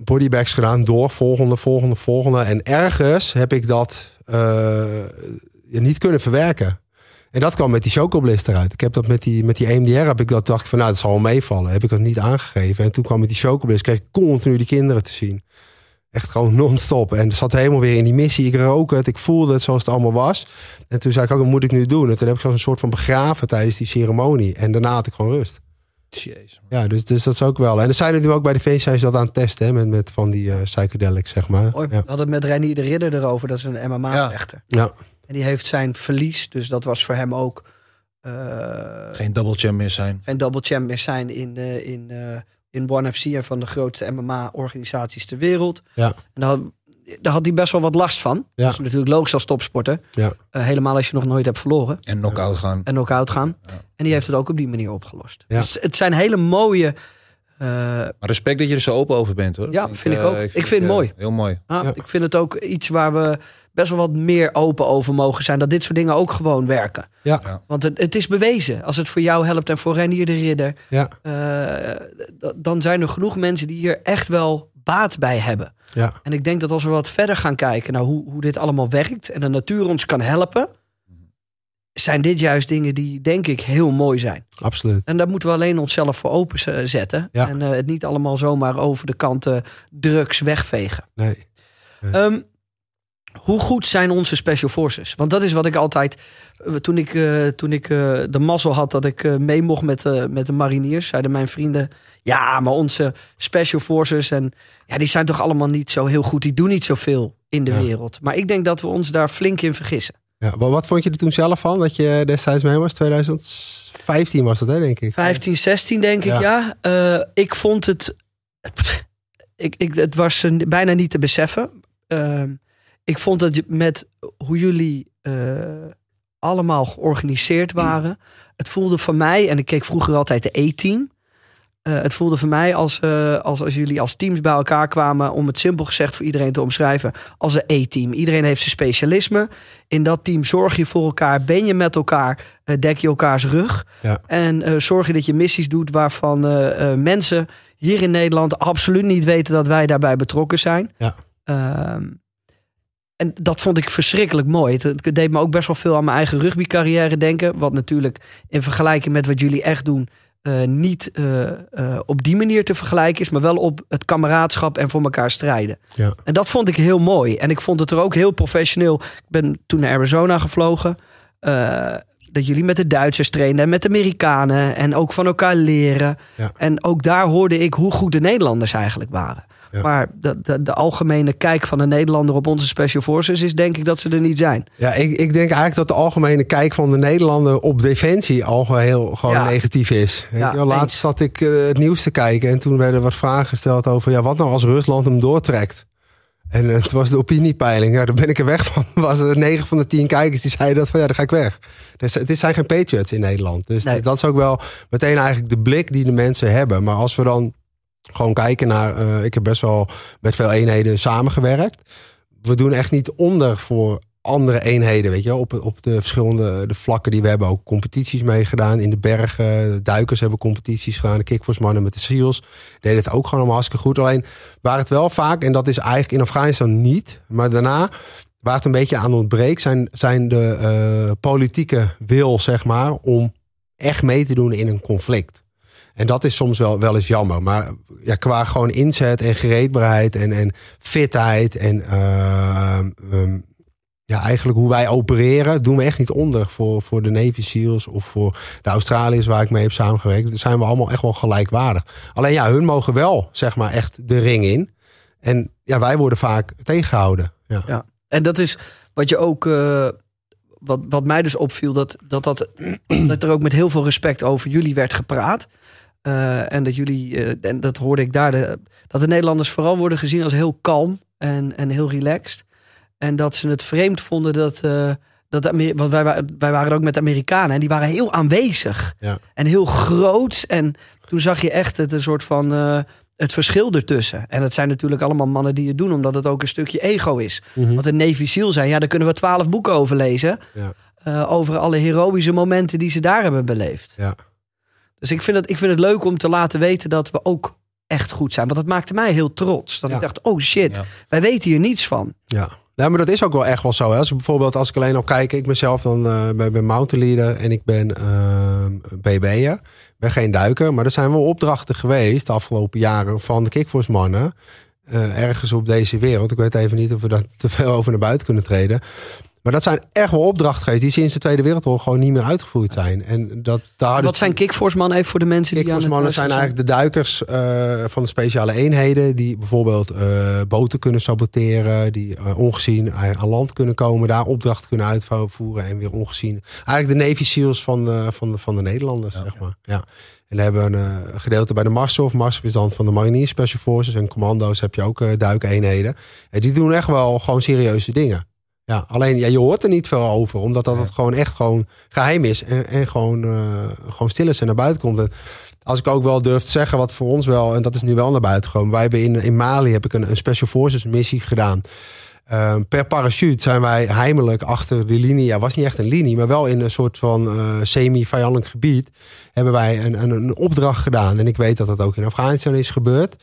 bodybags gedaan, door, volgende, volgende, volgende. En ergens heb ik dat niet kunnen verwerken. En dat kwam met die chocobliss eruit. Ik heb dat met die, met die EMDR, heb ik dat dacht ik van nou, dat zal wel meevallen. Heb ik dat niet aangegeven. En toen kwam met die chocobliss, kreeg ik continu die kinderen te zien. Echt gewoon non-stop. En zat helemaal weer in die missie. Ik rook het, ik voelde het zoals het allemaal was. En toen zei ik ook, wat moet ik nu doen? En toen heb ik zo'n soort van begraven tijdens die ceremonie. En daarna had ik gewoon rust. Jezus. Ja, dus, dus dat is ook wel. En er zijn er nu ook bij de feest zijn ze dat aan het testen, hè, met, met van die eh psychedelics, zeg maar. Ja. We hadden het met Reinier de Ridder erover. Dat is een MMA-vechter. ja. En die heeft zijn verlies. Dus dat was voor hem ook eh, Geen double champ meer zijn. geen double champ meer zijn in, eh, in, eh, in One FC. En van de grootste MMA-organisaties ter wereld. Ja. En daar had, daar had hij best wel wat last van. Ja. Dat is natuurlijk logisch als topsporter. Ja. Helemaal als je nog nooit hebt verloren. En knock-out gaan. En knock-out gaan. Ja. En die heeft het ook op die manier opgelost. Ja. Dus het zijn hele mooie... eh, Maar respect dat je er zo open over bent hoor. Ja, vind ik ook. Ik vind het eh, mooi. Heel mooi. Ah, Ja. Ik vind het ook iets waar we best wel wat meer open over mogen zijn. Dat dit soort dingen ook gewoon werken. Ja. Ja. Want het, het is bewezen. Als het voor jou helpt en voor Renier de Ridder... Ja. eh, dan zijn er genoeg mensen die hier echt wel baat bij hebben. Ja. En ik denk dat als we wat verder gaan kijken naar hoe, hoe dit allemaal werkt... en de natuur ons kan helpen... zijn dit juist dingen die denk ik heel mooi zijn. absoluut. En daar moeten we alleen onszelf voor openzetten. Ja. En eh, het niet allemaal zomaar over de kanten drugs wegvegen. Nee. Nee. Ehm, hoe goed zijn onze special forces? Want dat is wat ik altijd. eh, Toen ik, eh, toen ik de mazzel had dat ik mee mocht met, met de mariniers, zeiden mijn vrienden. Ja, maar onze special forces. En ja, die zijn toch allemaal niet zo heel goed. Die doen niet zoveel in de Ja. wereld. Maar ik denk dat we ons daar flink in vergissen. Ja, wat, wat vond je er toen zelf van dat je destijds mee was? 2015 was dat, hè, denk ik. 15, 16 denk ik, ja. Eh, ik vond het... Ik, ik, het was eh, bijna niet te beseffen. Ehm, ik vond dat je- met hoe jullie eh, allemaal georganiseerd waren... Het voelde voor mij, en ik keek vroeger altijd de E-team... eh, het voelde voor mij als, eh, als als jullie als teams bij elkaar kwamen... om het simpel gezegd voor iedereen te omschrijven... als een E-team. Iedereen heeft zijn specialisme. In dat team zorg je voor elkaar, ben je met elkaar... eh, dek je elkaars rug. Ja. En zorg je dat je missies doet waarvan mensen hier in Nederland absoluut niet weten dat wij daarbij betrokken zijn. Ja. Ehm, en dat vond ik verschrikkelijk mooi. Het, het deed me ook best wel veel aan mijn eigen rugbycarrière denken. Wat natuurlijk in vergelijking met wat jullie echt doen... eh, niet eh, eh, op die manier te vergelijken is... maar wel op het kameraadschap en voor elkaar strijden. Ja. En dat vond ik heel mooi. En ik vond het er ook heel professioneel. Ik ben toen naar Arizona gevlogen. dat jullie met de Duitsers trainen en met de Amerikanen. En ook van elkaar leren. Ja. En ook daar hoorde ik hoe goed de Nederlanders eigenlijk waren. Ja. Maar de, de, de algemene kijk van de Nederlander op onze Special Forces is denk ik dat ze er niet zijn. Ja, ik, ik denk eigenlijk dat de algemene kijk van de Nederlander op defensie al heel gewoon Ja. negatief is. Ja, laatst eens. zat ik eh, het nieuws te kijken en toen werden wat vragen gesteld over ja, wat nou als Rusland hem doortrekt. En eh, het was de opiniepeiling. Ja, daar ben ik er weg van. Was er 9 van de 10 kijkers die zeiden dat van ja, dan ga ik weg. Dus het zijn geen Patriots in Nederland. Dus Nee. dat is ook wel meteen eigenlijk de blik die de mensen hebben. Maar als we dan gewoon kijken naar. eh, ik heb best wel met veel eenheden samengewerkt. We doen echt niet onder voor andere eenheden, weet je, op, op de verschillende de vlakken die we hebben. Ook competities meegedaan in de bergen. De duikers hebben competities gedaan. De kickforce mannen met de SEALs deden het ook gewoon allemaal hartstikke goed. Alleen waar het wel vaak, en dat is eigenlijk in Afghanistan niet, maar daarna waar het een beetje aan ontbreekt, zijn, zijn de eh, politieke wil, zeg maar, om echt mee te doen in een conflict. En dat is soms wel, wel eens jammer. Maar ja, qua gewoon inzet en gereedbaarheid en, en fitheid en ehm, ehm, ja, eigenlijk hoe wij opereren, doen we echt niet onder voor, voor de Navy SEALs of voor de Australiërs waar ik mee heb samengewerkt. Daar zijn we allemaal echt wel gelijkwaardig. Alleen ja, hun mogen wel, zeg maar, echt de ring in. En ja, wij worden vaak tegengehouden. Ja. Ja. En dat is wat je ook. eh, wat, wat mij dus opviel, dat, dat, dat, dat er ook met heel veel respect over jullie werd gepraat. Eh, en dat jullie, eh, en dat hoorde ik daar, de, dat de Nederlanders vooral worden gezien als heel kalm en, en heel relaxed. En dat ze het vreemd vonden dat. eh, dat de Amer- want wij, wij waren ook met Amerikanen en die waren heel aanwezig. Ja. En heel groot. En toen zag je echt het, een soort van. het verschil ertussen. En het zijn natuurlijk allemaal mannen die het doen, omdat het ook een stukje ego is. Mhm. Want een Navy SEAL zijn, ja, daar kunnen we twaalf boeken over lezen. Ja. Over alle heroïsche momenten die ze daar hebben beleefd. Ja. Dus ik vind, het, ik vind het leuk om te laten weten dat we ook echt goed zijn. Want dat maakte mij heel trots. Dat Ja. ik dacht, oh shit, Ja. wij weten hier niets van. Ja. Ja, maar dat is ook wel echt wel zo. Hè. Als ik bijvoorbeeld, als ik alleen al kijk, ik ben zelf dan eh, ben, ben mountain leader en ik ben uh, BB'er. Ik ben geen duiker, maar er zijn wel opdrachten geweest de afgelopen jaren van de kickforce mannen. eh, ergens op deze wereld. Ik weet even niet of we daar te veel over naar buiten kunnen treden. Maar dat zijn echt wel opdrachten geweest die sinds de Tweede Wereldoorlog gewoon niet meer uitgevoerd zijn. En dat, daar Wat zijn Kickforce man even voor de mensen die aan het Kickforce mannen zijn luisteren eigenlijk de duikers eh, van de speciale eenheden. Die bijvoorbeeld eh, boten kunnen saboteren. Die eh, ongezien aan land kunnen komen. Daar opdrachten kunnen uitvoeren. En weer ongezien. Eigenlijk de Navy SEALs van, de van, de, van de Nederlanders, zeg maar. Ja. En dan hebben we een uh, gedeelte bij de Marshof. Marshof is dan van de Mariniers Special Forces. En commando's heb je ook uh, duikeenheden. En die doen echt wel gewoon serieuze dingen. Ja, alleen ja, je hoort er niet veel over, omdat dat het gewoon echt gewoon geheim is en, en gewoon, uh, gewoon stil is en naar buiten komt. En als ik ook wel durf te zeggen, wat voor ons wel, en dat is nu wel naar buiten gekomen. Wij hebben in, in Mali heb ik een, een Special Forces missie gedaan. Uh, per parachute zijn wij heimelijk achter de linie. Ja, was niet echt een linie, maar wel in een soort van uh, semi-vijandelijk gebied. Hebben wij een, een, een, opdracht gedaan. En ik weet dat dat ook in Afghanistan is gebeurd.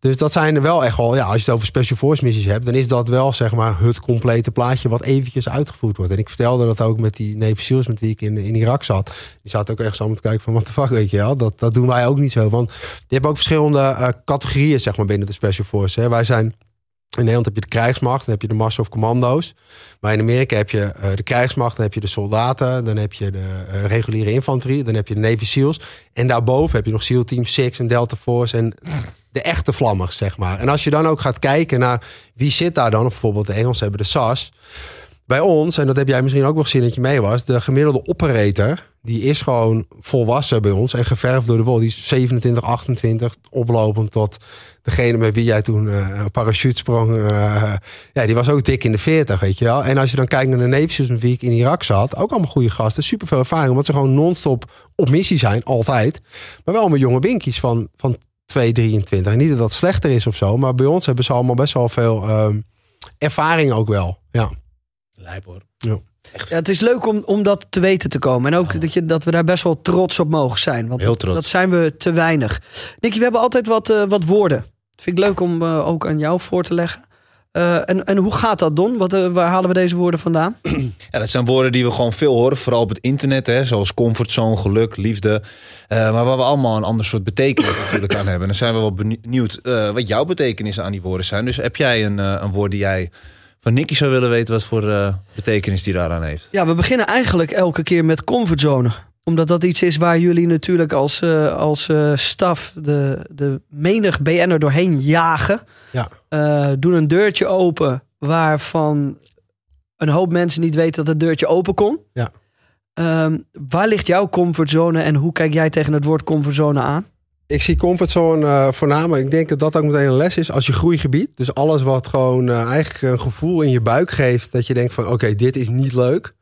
Dus dat zijn wel echt wel, ja, als je het over Special Force missies hebt, dan is dat wel zeg maar het complete plaatje wat eventjes uitgevoerd wordt. En ik vertelde dat ook met die Navy SEALs met wie ik in, in Irak zat. Die zaten ook echt zo om te kijken van wat de fuck, weet je wel. Dat, dat doen wij ook niet zo. Want je hebt ook verschillende uh, categorieën zeg maar binnen de Special Force. Hè. Wij zijn In Nederland heb je de krijgsmacht, dan heb je de massa of commando's. Maar in Amerika heb je eh, de krijgsmacht, dan heb je de soldaten, dan heb je de eh, reguliere infanterie, dan heb je de Navy SEALs. En daarboven heb je nog SEAL Team 6 en Delta Force en de echte vlammers, zeg maar. En als je dan ook gaat kijken naar wie zit daar dan, bijvoorbeeld de Engelsen hebben de SAS. Bij ons, en dat heb jij misschien ook wel gezien dat je mee was, de gemiddelde operator, die is gewoon volwassen bij ons en geverfd door de wol. Die is 27, 28, oplopend tot degene met wie jij toen uh, parachute sprong. Uh, ja, die was ook dik in de 40, weet je wel. En als je dan kijkt naar de neefjes met wie ik in Irak zat, ook allemaal goede gasten, super veel ervaring, omdat ze gewoon non-stop op missie zijn, altijd. Maar wel met jonge winkies van, van 2, 23. En niet dat dat slechter is of zo, maar bij ons hebben ze allemaal best wel veel um, ervaring ook wel. Ja. Lijp hoor. Ja. Ja, het is leuk om, om dat te weten te komen. En ook dat, je, dat we daar best wel trots op mogen zijn. Want Heel dat, trots. dat zijn we te weinig. Nicky, we hebben altijd wat, uh, wat woorden. Dat vind ik leuk om uh, ook aan jou voor te leggen. Uh, en, en hoe gaat dat, Don? Wat, waar halen we deze woorden vandaan? Ja, dat zijn woorden die we gewoon veel horen, vooral op het internet. Hè, zoals comfortzone, geluk, liefde. Uh, maar waar we allemaal een ander soort betekenis natuurlijk aan hebben. En dan zijn we wel benieuwd uh, wat jouw betekenissen aan die woorden zijn. Dus heb jij een, een woord die jij van Nicky zou willen weten wat voor uh, betekenis die daaraan heeft. Ja, we beginnen eigenlijk elke keer met comfortzone. Omdat dat iets is waar jullie natuurlijk als, uh, als uh, staf de, de menig BN'er doorheen jagen. Ja. doen een deurtje open waarvan een hoop mensen niet weten dat het deurtje open kon. Ja. Um, waar ligt jouw comfortzone en hoe kijk jij tegen het woord comfortzone aan? Ik zie comfortzone uh, voornamelijk. Ik denk dat dat ook meteen een les is als je groeigebied. Dus alles wat gewoon uh, eigenlijk een gevoel in je buik geeft. Dat je denkt van oké, okay, dit is niet leuk.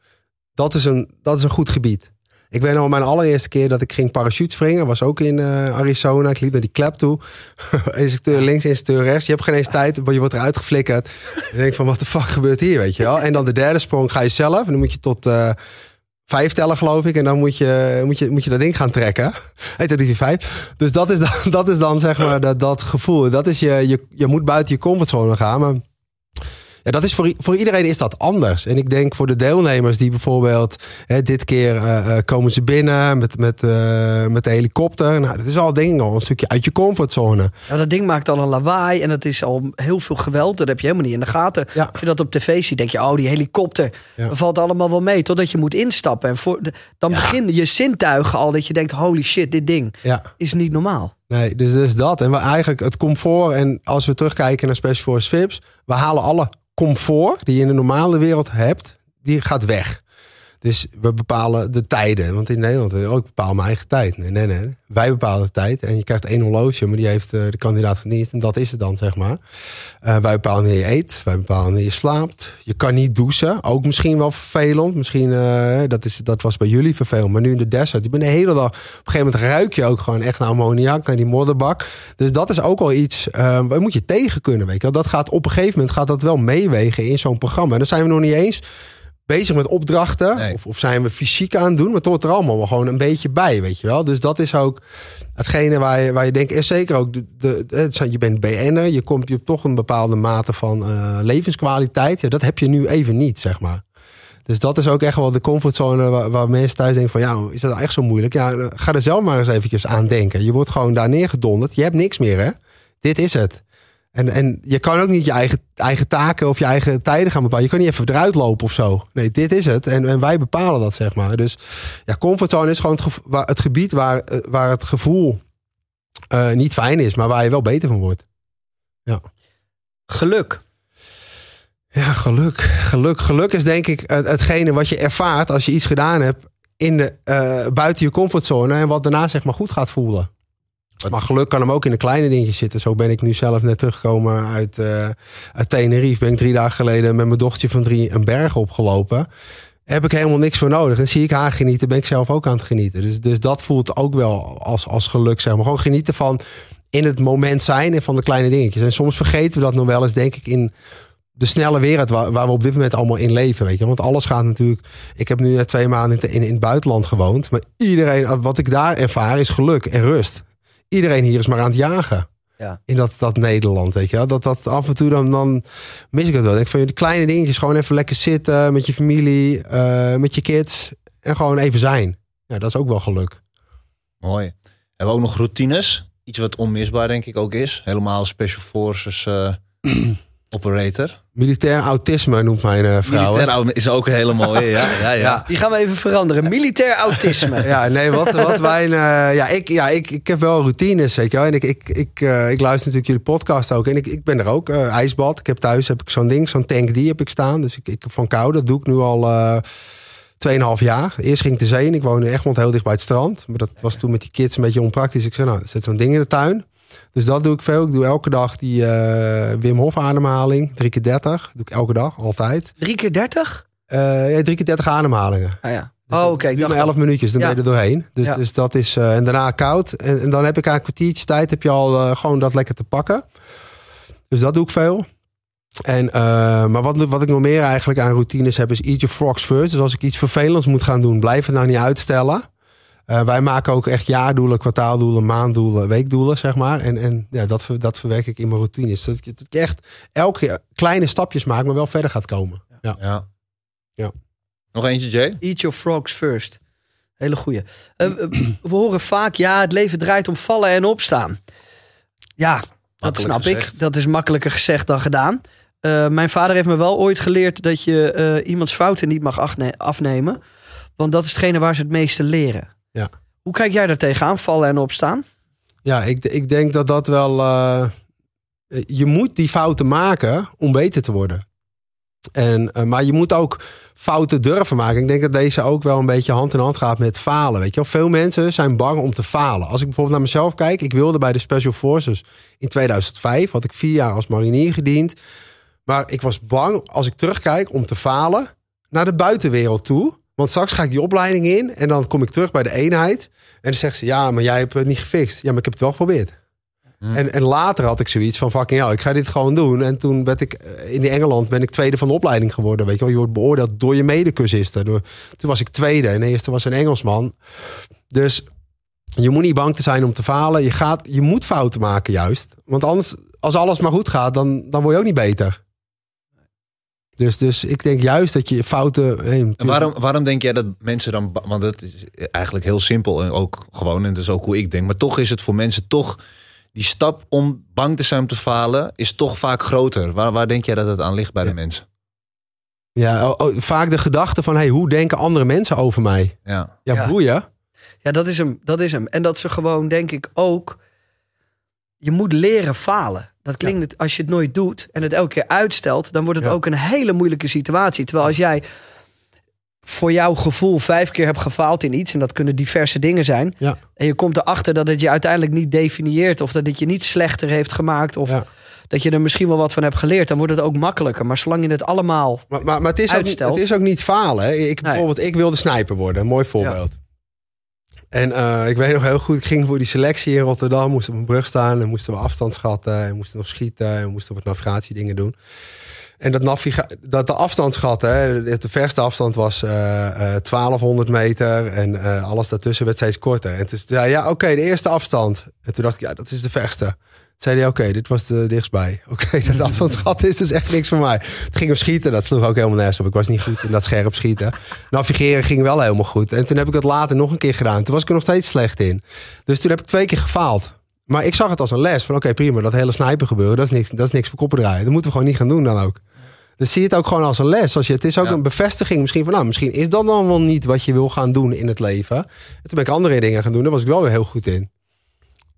Dat is, een, dat is een goed gebied. Ik weet nog mijn allereerste keer dat ik ging parachute springen. Was ook in uh, Arizona. Ik liep naar die klep toe. instructeur links, instructeur rechts. Je hebt geen eens tijd, je wordt eruit geflikkerd. je denkt van wat de fuck gebeurt hier, weet je wel. En dan de derde sprong ga je zelf. En dan moet je tot vijf tellen, geloof ik. En dan moet je, moet je, moet je dat ding gaan trekken. Heet dat die vijf. Dus dat is dan, dat is dan zeg maar dat, dat gevoel. Dat is je, je, je moet buiten je comfortzone gaan. Maar ja, dat is voor, voor iedereen is dat anders. En ik denk voor de deelnemers die bijvoorbeeld hè, dit keer uh, komen ze binnen met, met, uh, met de helikopter. Nou, dat is al denk ik al een stukje uit je comfortzone. Ja, dat ding maakt al een lawaai en het is al heel veel geweld. Dat heb je helemaal niet in de gaten. Ja. Als je dat op tv ziet, denk je, oh die helikopter, Ja. dat valt allemaal wel mee. Totdat je moet instappen. En voor de, dan beginnen je zintuigen al dat je denkt, holy shit, dit ding Ja. is niet normaal. Nee, dus, dus dat. En we eigenlijk het comfort. En als we terugkijken naar Special Force VIPs. We halen alle comfort die je in de normale wereld hebt. Die gaat weg. Dus we bepalen de tijden. Want in Nederland, eh, oh, ik bepaal mijn eigen tijd. Nee, nee, nee. Wij bepalen de tijd. En je krijgt één horloge, maar die heeft eh, de kandidaat van dienst. En dat is het dan, zeg maar. Eh, wij bepalen wanneer je eet. Wij bepalen wanneer je slaapt. Je kan niet douchen. Ook misschien wel vervelend. Misschien, eh, dat, is, dat was bij jullie vervelend. Maar nu in de desert. Je bent de hele dag... Op een gegeven moment ruik je ook gewoon echt naar ammoniak. Naar die modderbak. Dus dat is ook wel iets... eh waar moet je tegen kunnen, weet. Dat gaat op een gegeven moment gaat dat wel meewegen in zo'n programma. En dan zijn we nog niet eens bezig met opdrachten. Nee. Of, of zijn we fysiek aan het doen. Maar het hoort er allemaal wel gewoon een beetje bij, weet je wel. Dus dat is ook hetgene waar je, waar je denkt... En zeker ook, de, de, het zijn- je bent BN'er. Je, komt, je hebt toch een bepaalde mate van eh, levenskwaliteit. Ja, dat heb je nu even niet, zeg maar. Dus dat is ook echt wel de comfortzone waar, waar mensen thuis denken van... ja, is dat nou echt zo moeilijk? Ja, eh, ga er zelf maar eens eventjes aan denken. Je wordt gewoon daar neergedonderd. Je hebt niks meer, hè? Dit is het. En, en je kan ook niet je eigen, eigen taken of je eigen tijden gaan bepalen. Je kan niet even eruit lopen of zo. Nee, dit is het. En, en wij bepalen dat, zeg maar. Dus ja, comfortzone is gewoon het, gevo- waar, het gebied waar, eh, waar het gevoel eh, niet fijn is, maar waar je wel beter van wordt. Geluk. Ja, geluk. Geluk. Geluk is denk ik het- hetgene wat je ervaart als je iets gedaan hebt in de, eh, buiten je comfortzone en wat daarna zeg maar goed gaat voelen. Maar geluk kan hem ook in de kleine dingetjes zitten. Zo ben ik nu zelf net teruggekomen uit, uit Tenerife. Ben ik drie dagen geleden met mijn dochtertje van drie een berg opgelopen. Heb ik helemaal niks voor nodig. En zie ik haar genieten, ben ik zelf ook aan het genieten. Dus, dus dat voelt ook wel als, als geluk, zeg maar. Gewoon genieten van in het moment zijn en van de kleine dingetjes. En soms vergeten we dat nog wel eens, denk ik, in de snelle wereld waar, waar we op dit moment allemaal in leven. Weet je? Want alles gaat natuurlijk. Ik heb nu net twee maanden in, in, in het buitenland gewoond. Maar iedereen, wat ik daar ervaar, is geluk en rust. Iedereen hier is maar aan het jagen. Ja. In dat, dat Nederland, weet je wel. Dat, dat af en toe dan, dan mis ik het wel. Ik vind die kleine dingetjes gewoon even lekker zitten met je familie, eh, met je kids. En gewoon even zijn. Ja, dat is ook wel geluk. Mooi. Hebben we ook nog routines? Iets wat onmisbaar denk ik ook is. Helemaal special forces. eh, operator. Militair autisme noemt mijn eh, vrouw. hè. Militair oude- is ook een hele mooie. Ja, ja, ja. Ja. Die gaan we even veranderen. Militair autisme. Ja, nee, wat, wat wij. eh, ja, ik, ja ik, ik heb wel routines, weet je wel. En ik, ik, ik, eh, ik luister natuurlijk jullie podcast ook. En ik, ik ben er ook. eh, ijsbad. Ik heb thuis heb ik zo'n ding, zo'n tank die heb ik staan. Dus ik, ik heb van kou, dat doe ik nu al eh 2,5 jaar. Eerst ging ik de zee in. Ik woonde in Egmond heel dicht bij het strand. Maar dat was toen met die kids een beetje onpraktisch. Ik zei, nou, zet zo'n ding in de tuin. Dus dat doe ik veel. Ik doe elke dag die eh, Wim Hof ademhaling. 3 keer 30. Doe ik elke dag, altijd. Drie keer dertig? Eh ja, 3 keer 30 ademhalingen. Ah ja. Dus Oh, oké. ik duurt dacht maar 11 minuutjes, dan Ja. ben je er doorheen. Dus, Ja. dus dat is. eh, en daarna koud. En, en dan heb ik eigenlijk een kwartiertje tijd. Heb je al gewoon dat lekker te pakken. Dus dat doe ik veel. En, maar wat, wat ik nog meer eigenlijk aan routines heb, is eat your frogs first. Dus als ik iets vervelends moet gaan doen, blijf het nou niet uitstellen. Eh, wij maken ook echt jaardoelen, kwartaaldoelen, maanddoelen, weekdoelen, zeg maar. En, en ja, dat, ver- dat verwerk ik in mijn routines. Dat ik, dat ik echt elke keer kleine stapjes maak, maar wel verder gaat komen. Ja. Ja. Ja. Nog eentje, Jay? Eat your frogs first. Hele goeie. Eh, we horen vaak, ja, het leven draait om vallen en opstaan. Ja, dat snap ik. Dat is makkelijker gezegd dan gedaan. Eh, mijn vader heeft me wel ooit geleerd dat je eh, iemands fouten niet mag afne- afnemen. Want dat is hetgene waar ze het meeste leren. Ja. Hoe kijk jij daar tegenaan, vallen en opstaan? Ja, ik, ik denk dat dat wel. eh, je moet die fouten maken om beter te worden. En, eh, maar je moet ook fouten durven maken. Ik denk dat deze ook wel een beetje hand in hand gaat met falen. Weet je wel? Veel mensen zijn bang om te falen. Als ik bijvoorbeeld naar mezelf kijk. Ik wilde bij de Special Forces in 2005. Had ik vier jaar als marinier gediend. Maar ik was bang als ik terugkijk om te falen naar de buitenwereld toe. Want straks ga ik die opleiding in en dan kom ik terug bij de eenheid. En dan zegt ze, ja, maar jij hebt het niet gefixt. Ja, maar ik heb het wel geprobeerd. En, en later had ik zoiets van, fucking hell, ik ga dit gewoon doen. En toen ben ik, eh, in Engeland ben ik tweede van de opleiding geworden. Weet je wel, je wordt beoordeeld door je medecursisten. Door, toen was ik tweede en de eerste was een Engelsman. Dus je moet niet bang te zijn om te falen. Je, gaat, je moet fouten maken juist. Want anders, als alles maar goed gaat, dan, dan word je ook niet beter. Dus, dus ik denk juist dat je fouten... hey, En waarom, waarom denk jij dat mensen dan... Want dat is eigenlijk heel simpel en ook gewoon, en dat is ook hoe ik denk. Maar toch is het voor mensen toch... Die stap om bang te zijn om te falen is toch vaak groter. Waar, waar denk jij dat het aan ligt bij de mensen? Ja, oh, oh, vaak de gedachte van, hey, hoe denken andere mensen over mij? Ja. Ja, Ja. boeien. Ja, dat is hem. Dat is hem. En dat ze gewoon, denk ik, ook. Je moet leren falen. Dat klinkt het, als je het nooit doet en het elke keer uitstelt, dan wordt het ook een hele moeilijke situatie. Terwijl als jij voor jouw gevoel vijf keer hebt gefaald in iets, en dat kunnen diverse dingen zijn, Ja. en je komt erachter dat het je uiteindelijk niet definieert, of dat het je niet slechter heeft gemaakt, of Ja. dat je er misschien wel wat van hebt geleerd, dan wordt het ook makkelijker. Maar zolang je het allemaal. Maar, maar, maar het, is ook, niet- Uitstelt. het is ook niet falen. Hè. Ik, Nee. bijvoorbeeld, ik wilde sniper worden. Een mooi voorbeeld. En eh, ik weet nog heel goed, ik ging voor die selectie in Rotterdam. Moesten op een brug staan en moesten we afstand schatten. En moesten nog schieten en moesten wat navigatiedingen doen. En dat, dat de afstand schatten, de, verste afstand was eh, eh, 1200 meter. En eh, alles daartussen werd steeds korter. En toen zei ja, oké, de eerste afstand. En toen dacht ik, ja, dat is de verste. Zei hij, oké, dit was de dichtstbij. Oké, dat afstandschat is dus echt niks voor mij. Het ging om schieten, dat sloeg ook helemaal nergens op. Ik was niet goed in dat scherp schieten. Navigeren ging wel helemaal goed. En toen heb ik het later nog een keer gedaan. Toen was ik er nog steeds slecht in. Dus toen heb ik twee keer gefaald. Maar ik zag het als een les. Van oké, prima, dat hele sniper gebeuren, dat is niks, dat is niks voor koppen draaien. Dat moeten we gewoon niet gaan doen dan ook. Dus zie het ook gewoon als een les. Als je, het is ook Ja. een bevestiging misschien van, nou, misschien is dat dan wel niet wat je wil gaan doen in het leven. En toen ben ik andere dingen gaan doen, daar was ik wel weer heel goed in.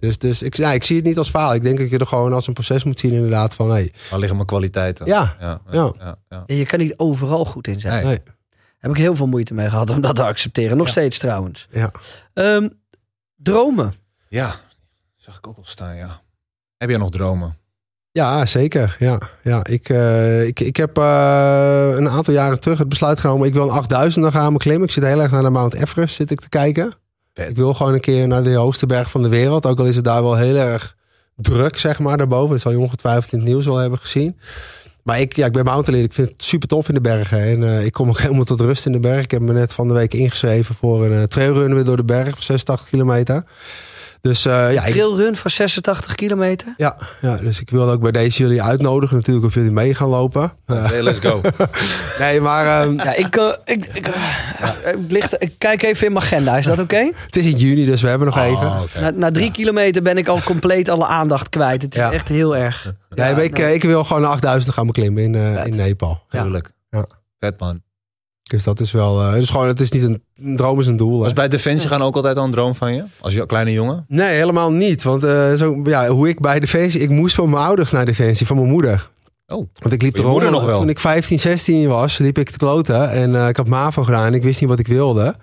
Dus, dus ik, ja, ik zie het niet als faal. Ik denk dat je er gewoon als een proces moet zien inderdaad van, hey, Waar liggen mijn kwaliteiten? ja, Ja, Ja. ja, ja, ja. Je kan niet overal goed in zijn. Nee. nee, Heb ik heel veel moeite mee gehad om dat te accepteren. Nog Ja. steeds trouwens. ja. Ehm, dromen. Ja, zag ik ook al staan, ja. Heb jij nog dromen? Ja, zeker. Ja, ja. Ik, eh, ik, ik heb eh, een aantal jaren terug het besluit genomen. Ik wil een 8000 gaan beklimmen. Ik zit heel erg naar de Mount Everest zit ik te kijken. Ik wil gewoon een keer naar de hoogste berg van de wereld. Ook al is het daar wel heel erg druk, zeg maar, daarboven. Dat zal je ongetwijfeld in het nieuws wel hebben gezien. Maar ik, ja, ik ben mountaineer. Ik vind het super tof in de bergen. En eh, ik kom ook helemaal tot rust in de berg. Ik heb me net van de week ingeschreven voor een uh, trailrun weer door de berg van 86 kilometer. Dus eh, ja, Trailrun van 86 kilometer. ja, ja, dus ik wilde ook bij deze jullie uitnodigen natuurlijk of jullie mee gaan lopen. Hey, let's go. nee, maar ehm, Ja, ik, eh, ik, ik, eh, ik kijk even in mijn agenda. Is dat oké? het is in juni, dus we hebben nog even. Oh, oké. Na, na drie kilometer ben ik al compleet alle aandacht kwijt. Het is Ja. echt heel erg. Nee, Ja, ik, nee. ik wil gewoon de 8000 gaan beklimmen in, in Nepal. Ja. Tuurlijk. Ja. Vet man. Dus dat is wel. het is gewoon, het is niet een, een droom, is een doel. Was bij Defensie gaan ook altijd al een droom van je? Als je kleine jongen? Nee, helemaal niet. Want eh, zo, ja, hoe ik bij Defensie. Ik moest van mijn ouders naar Defensie, van mijn moeder. Oh, Want ik liep er moeder nog wel? Toen ik 15, 16 was, liep ik te kloten. En eh, ik had MAVO gedaan en ik wist niet wat ik wilde.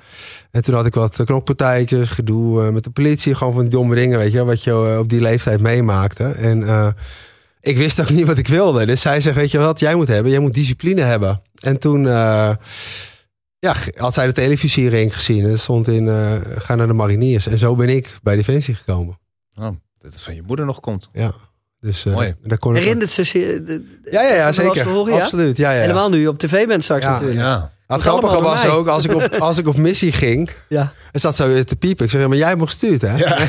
En toen had ik wat knokpartijtjes, gedoe met de politie. Gewoon van die domme dingen, weet je, wat je op die leeftijd meemaakte. En ik wist ook niet wat ik wilde. Dus zij zegt, weet je wat jij moet hebben? Jij moet discipline hebben. En toen... eh, ja, had zij de televisiering gezien. En stond in, eh, ga naar de mariniers. En zo ben ik bij Defensie gekomen. oh, dat het van je moeder nog komt. Ja. Dus eh, Mooi. daar kon ik... Herinnert ze zich? Ja, ja, ja, zeker. horen, ja? Absoluut. Ja, ja, ja. Helemaal nu je op tv bent straks Ja. natuurlijk. Ja. Het Dat grappige was mij. ook, als ik, op, als ik op missie ging, Ja. en zat zo weer te piepen. Ik zeg, ja, maar jij hebt me gestuurd, hè? Ja,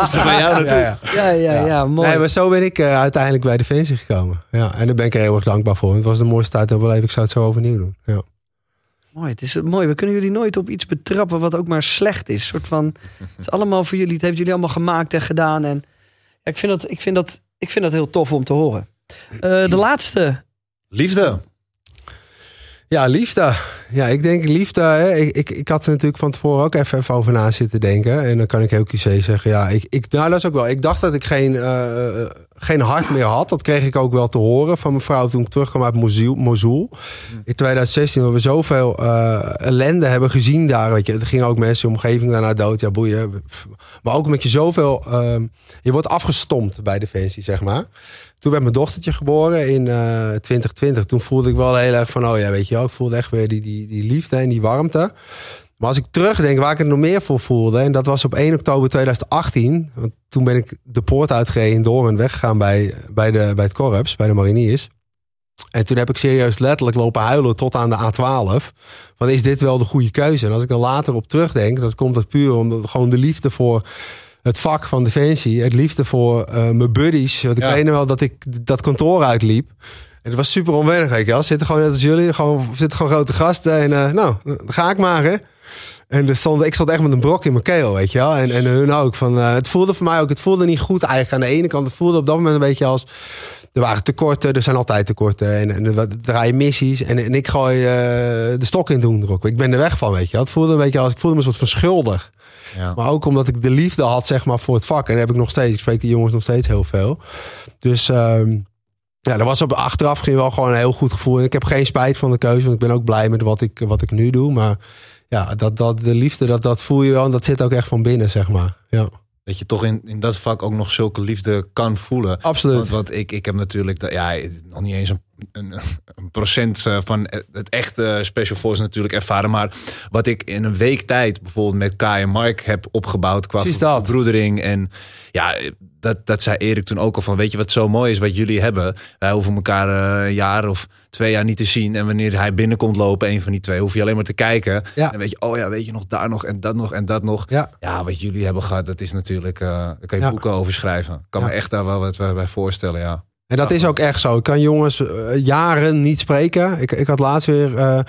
Moest het van jou naartoe? ja. Ja, ja, ja, Ja. mooi. Nee, maar zo ben ik eh, uiteindelijk bij Defensie gekomen. Ja, en daar ben ik er heel erg dankbaar voor. Het was de mooiste tijd in mijn leven. Ik zou het zo overnieuw doen. Ja. Mooi, het is mooi. We kunnen jullie nooit op iets betrappen wat ook maar slecht is. soort van, het is allemaal voor jullie. Het heeft jullie allemaal gemaakt en gedaan. En ja, ik, vind dat, ik, vind dat, ik vind dat heel tof om te horen. Eh, de laatste. Liefde. Ja, liefde. Ja, ik denk liefde. Hè. Ik, ik, ik had er natuurlijk van tevoren ook even, even over na zitten denken. En dan kan ik heel cliché zeggen. Ja, ik, ik, nou, dat is ook wel. Ik dacht dat ik geen, eh, eh, geen hart meer had. Dat kreeg ik ook wel te horen van mijn vrouw toen ik terugkwam uit Mosul. Mosul. In 2016, waar we zoveel eh, ellende hebben gezien daar. Weet je. Er gingen ook mensen in de omgeving daarna dood. Ja, boeien. Maar ook omdat je zoveel... ehm, je wordt afgestompt bij Defensie, zeg maar. Toen werd mijn dochtertje geboren in eh 2020. Toen voelde ik wel heel erg van, oh ja, weet je wel, ik voelde echt weer die, die, die liefde en die warmte. Maar als ik terugdenk waar ik het nog meer voor voelde, en dat was op 1 oktober 2018. Want toen ben ik de poort uitgereden door en weggegaan bij, bij, de, bij het korps, bij de mariniers. En toen heb ik serieus letterlijk lopen huilen tot aan de A12. Van is dit wel de goede keuze? En als ik er later op terugdenk, dat komt dat puur omdat gewoon de liefde voor het vak van Defensie. Het liefde voor eh, mijn buddies. Want ik Ja. weet nog wel dat ik dat kantoor uitliep. En het was super onwennig, weet je wel. Zitten gewoon net als jullie, gewoon, zitten gewoon grote gasten. En eh, nou, ga ik maar, hè. En er stond, ik stond echt met een brok in mijn keel, weet je wel. En, en hun ook. Van, eh, het voelde voor mij ook, het voelde niet goed eigenlijk. Aan de ene kant, het voelde op dat moment een beetje als... Er waren tekorten, er zijn altijd tekorten. En, en er draaien missies. En, en ik gooi eh, de stok in toen erop. Ik ben er weg van, weet je. Het voelde een beetje als, ik voelde me een soort van schuldig. Ja. Maar ook omdat ik de liefde had, zeg maar, voor het vak. En dat heb ik nog steeds. Ik spreek die jongens nog steeds heel veel. Dus ehm, ja, dat was op achteraf ging wel gewoon een heel goed gevoel. En ik heb geen spijt van de keuze, want ik ben ook blij met wat ik, wat ik nu doe. Maar ja, dat, dat, de liefde, dat, dat voel je wel. En dat zit ook echt van binnen, zeg maar. Ja, Dat je toch in, in dat vak ook nog zulke liefde kan voelen. absoluut. Want ik, ik heb natuurlijk, ja, nog niet eens een, een, een procent eh, van het echte Special Force natuurlijk ervaren. Maar wat ik in een week tijd bijvoorbeeld met Kai en Mark heb opgebouwd qua verbroedering. En ja, dat, dat zei Erik toen ook al van, weet je wat zo mooi is wat jullie hebben? Wij hoeven elkaar eh, een jaar of twee jaar niet te zien. En wanneer hij binnenkomt lopen, een van die twee, hoef je alleen maar te kijken. Ja. En weet je, oh ja, weet je nog daar nog en dat nog en dat nog. Ja, Ja, wat jullie hebben gehad, dat is natuurlijk, eh daar kan je Ja. boeken over schrijven. Ik kan me echt daar wel wat bij voorstellen, ja. En dat is ook echt zo. Ik kan jongens eh, jaren niet spreken. Ik, ik had laatst weer... eh, nou,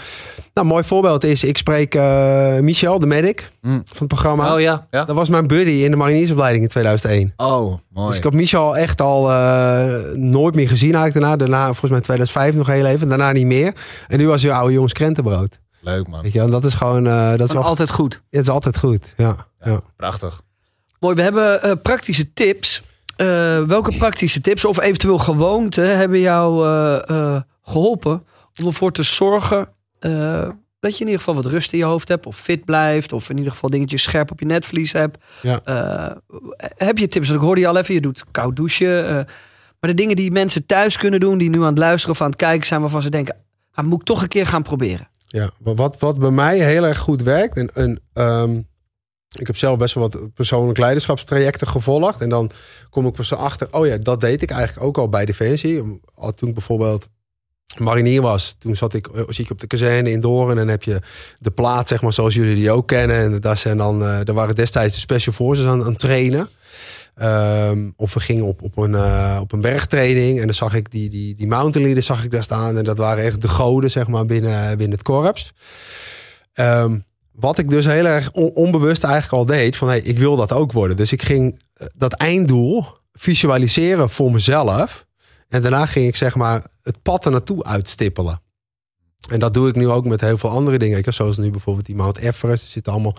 een mooi voorbeeld is... Ik spreek eh, Michel, de medic Mm. van het programma. Oh ja, ja. Dat was mijn buddy in de mariniersopleiding in 2001. Oh, mooi. Dus ik had Michel echt al nooit meer gezien eigenlijk daarna. Daarna, volgens mij 2005 nog heel even. Daarna niet meer. En nu was hij oude jongens krentenbrood. Leuk man. Weet je, wel. en dat is gewoon... eh, dat is wel, Altijd goed. het is altijd goed. Ja, ja. Prachtig. Mooi, we hebben praktische tips. Eh, welke praktische tips of eventueel gewoonten hebben jou eh, eh, geholpen om ervoor te zorgen dat je in ieder geval wat rust in je hoofd hebt of fit blijft of in ieder geval dingetjes scherp op je netvlies hebt. Ja. Heb je tips? Want ik hoorde je al even, je doet koud douchen. maar de dingen die mensen thuis kunnen doen, die nu aan het luisteren of aan het kijken zijn, waarvan ze denken, ah, moet ik toch een keer gaan proberen. Ja, wa- wat, wat bij mij heel erg goed werkt. En, en, ehm, ik heb zelf best wel wat persoonlijk leiderschapstrajecten gevolgd. En dan kom ik pas achter, oh ja, dat deed ik eigenlijk ook al bij Defensie. Al Toen ik bijvoorbeeld marinier was. Toen zat ik, eh, ik op de kazerne in Doorn. En dan heb je de plaats, zeg maar, zoals jullie die ook kennen. En daar, zijn dan, uh, daar waren destijds de Special Forces aan, aan trainen. Um, of we gingen op, op, een, uh, op een bergtraining. En dan zag ik die, die, die mountain leaders zag ik daar staan. En dat waren echt de goden, zeg maar, binnen, binnen het korps. Um, wat ik dus heel erg on, onbewust eigenlijk al deed. Van hey, ik wil dat ook worden. Dus ik ging dat einddoel visualiseren voor mezelf. En daarna ging ik zeg maar het pad er naartoe uitstippelen. En dat doe ik nu ook met heel veel andere dingen. Zoals nu bijvoorbeeld die Mount zit allemaal,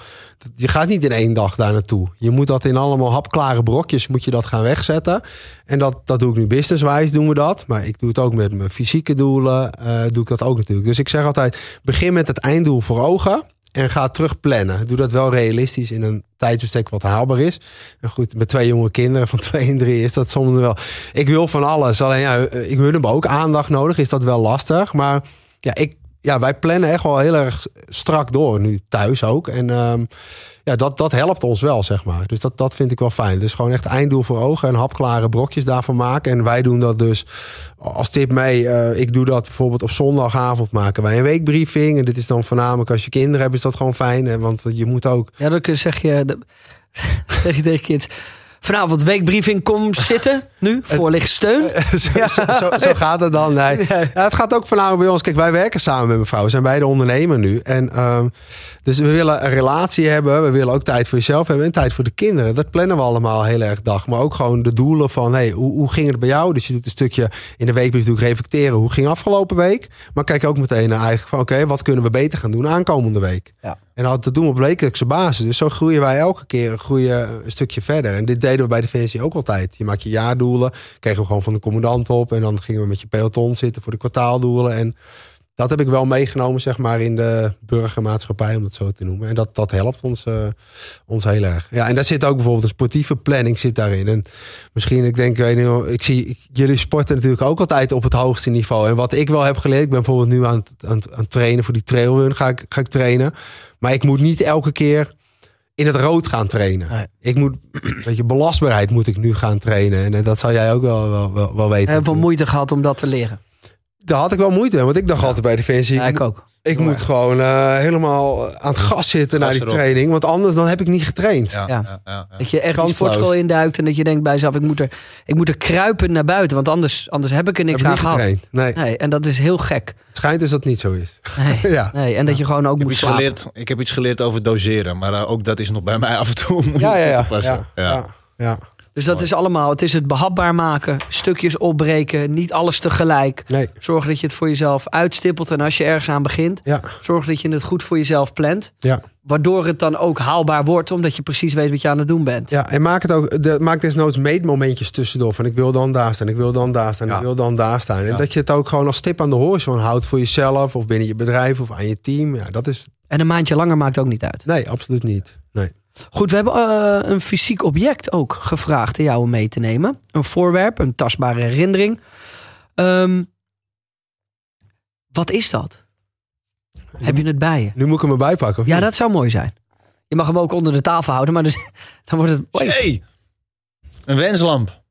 je gaat niet in één dag daar naartoe. Je moet dat in allemaal hapklare brokjes moet je dat gaan wegzetten. En dat, dat doe ik nu businesswijs doen we dat. Maar ik doe het ook met mijn fysieke doelen. Uh, doe ik dat ook natuurlijk. Dus ik zeg altijd, begin met het einddoel voor ogen. En ga terug plannen. Doe dat wel realistisch in een tijdsbestek wat haalbaar is. En goed, met twee jonge kinderen van twee en drie is dat soms wel. Ik wil van alles. Alleen ja, ik hun hebben ook aandacht nodig. Is dat wel lastig. Maar ja, ik, ja, wij plannen echt wel heel erg strak door. Nu thuis ook. En um, ja, dat, dat helpt ons wel, zeg maar. Dus dat, dat vind ik wel fijn. Dus gewoon echt einddoel voor ogen en hapklare brokjes daarvan maken. En wij doen dat dus als tip mee. Uh, ik doe dat bijvoorbeeld op zondagavond maken wij een weekbriefing. En dit is dan voornamelijk als je kinderen hebt, is dat gewoon fijn. Want je moet ook. Ja, dan zeg je, zeg je tegen kids. Vanavond weekbriefing, kom zitten nu, voorlichtsteun. zo, ja. zo, zo, zo, gaat het dan. Nee. Ja, het gaat ook voornamelijk bij ons. Kijk, wij werken samen met mijn vrouw. We zijn beide ondernemer nu. En um, dus we willen een relatie hebben. We willen ook tijd voor jezelf hebben en tijd voor de kinderen. Dat plannen we allemaal heel erg dag. Maar ook gewoon de doelen van, hey, hoe, hoe ging het bij jou? Dus je doet een stukje in de weekbrief natuurlijk reflecteren. Hoe ging afgelopen week? Maar kijk ook meteen naar eigenlijk van, oké, okay, wat kunnen we beter gaan doen aankomende week? Ja. En dat doen we op wekelijkse basis. Dus zo groeien wij elke keer een, groeien een stukje verder. En dit deden we bij Defensie ook altijd. Je maakt je Kregen we gewoon van de commandant op. En dan gingen we met je peloton zitten voor de kwartaaldoelen. En dat heb ik wel meegenomen, zeg maar, in de burgermaatschappij, om het zo te noemen. En dat, dat helpt ons, uh, ons heel erg. Ja, en daar zit ook bijvoorbeeld een sportieve planning zit daarin. En misschien, ik denk, weet niet, ik zie jullie sporten natuurlijk ook altijd op het hoogste niveau. En wat ik wel heb geleerd, ik ben bijvoorbeeld nu aan, aan, aan het trainen voor die trailrun, ga ik, ga ik trainen. Maar ik moet niet elke keer in het rood gaan trainen. Nee. Ik moet, weet je, belastbaarheid moet ik nu gaan trainen. En, en dat zou jij ook wel, wel, wel, wel weten. Heel veel moeite gehad om dat te leren daar had ik wel moeite Want ik dacht altijd bij Defensie... Ja, ik ook. Ik moet gewoon uh, helemaal aan het gas zitten naar die erop. training. Want anders dan heb ik niet getraind. Ja, ja. ja dat je echt die sportschool induikt. En dat je denkt bij jezelf, ik moet er, ik moet er kruipen naar buiten. Want anders, anders heb ik er niks heb aan gehad. Nee. nee. En dat is heel gek. Het schijnt dus dat het niet zo is. Nee, ja. nee. En dat je gewoon ook moet slapen. Geleerd, ik heb iets geleerd over doseren. Maar uh, ook dat is nog bij mij af en toe om ja, ja, te passen. ja. ja. Dus dat is allemaal, het is het behapbaar maken, stukjes opbreken, niet alles tegelijk. Nee. Zorg dat je het voor jezelf uitstippelt en als je ergens aan begint, ja. zorg dat je het goed voor jezelf plant. Ja. Waardoor het dan ook haalbaar wordt, omdat je precies weet wat je aan het doen bent. Ja, en maak het ook, de, maak desnoods meetmomentjes tussendoor. Van ik wil dan daar staan, ik wil dan daar staan, ja. ik wil dan daar staan. En dat je het ook gewoon als stip aan de horizon houdt voor jezelf of binnen je bedrijf of aan je team. Ja, dat is. En een maandje langer maakt ook niet uit. Nee, absoluut niet. Nee. Goed, we hebben uh, een fysiek object ook gevraagd aan jou om mee te nemen. Een voorwerp, een tastbare herinnering. Um, wat is dat? Nu, Heb je het bij je? Nu moet ik hem erbij pakken. ja, niet? dat zou mooi zijn. Je mag hem ook onder de tafel houden, maar dus, dan wordt het. Hey, een wenslamp.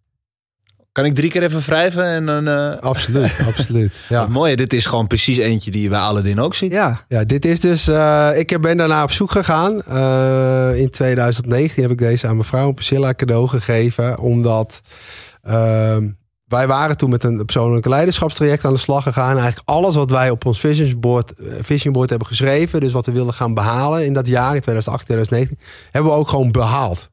Kan ik drie keer even wrijven en dan... Uh... Absoluut, absoluut. Ja. Het mooie, dit is gewoon precies eentje die je bij Aladdin ook ziet. Ja, ja dit is dus... Uh, ik ben daarna op zoek gegaan. Uh, in 2019 heb ik deze aan mijn vrouw Priscilla cadeau gegeven. Omdat ehm, wij waren toen met een persoonlijke leiderschapstraject aan de slag gegaan. Eigenlijk alles wat wij op ons vision board, vision board hebben geschreven. Dus wat we wilden gaan behalen in dat jaar, in 2018, 2019. Hebben we ook gewoon behaald.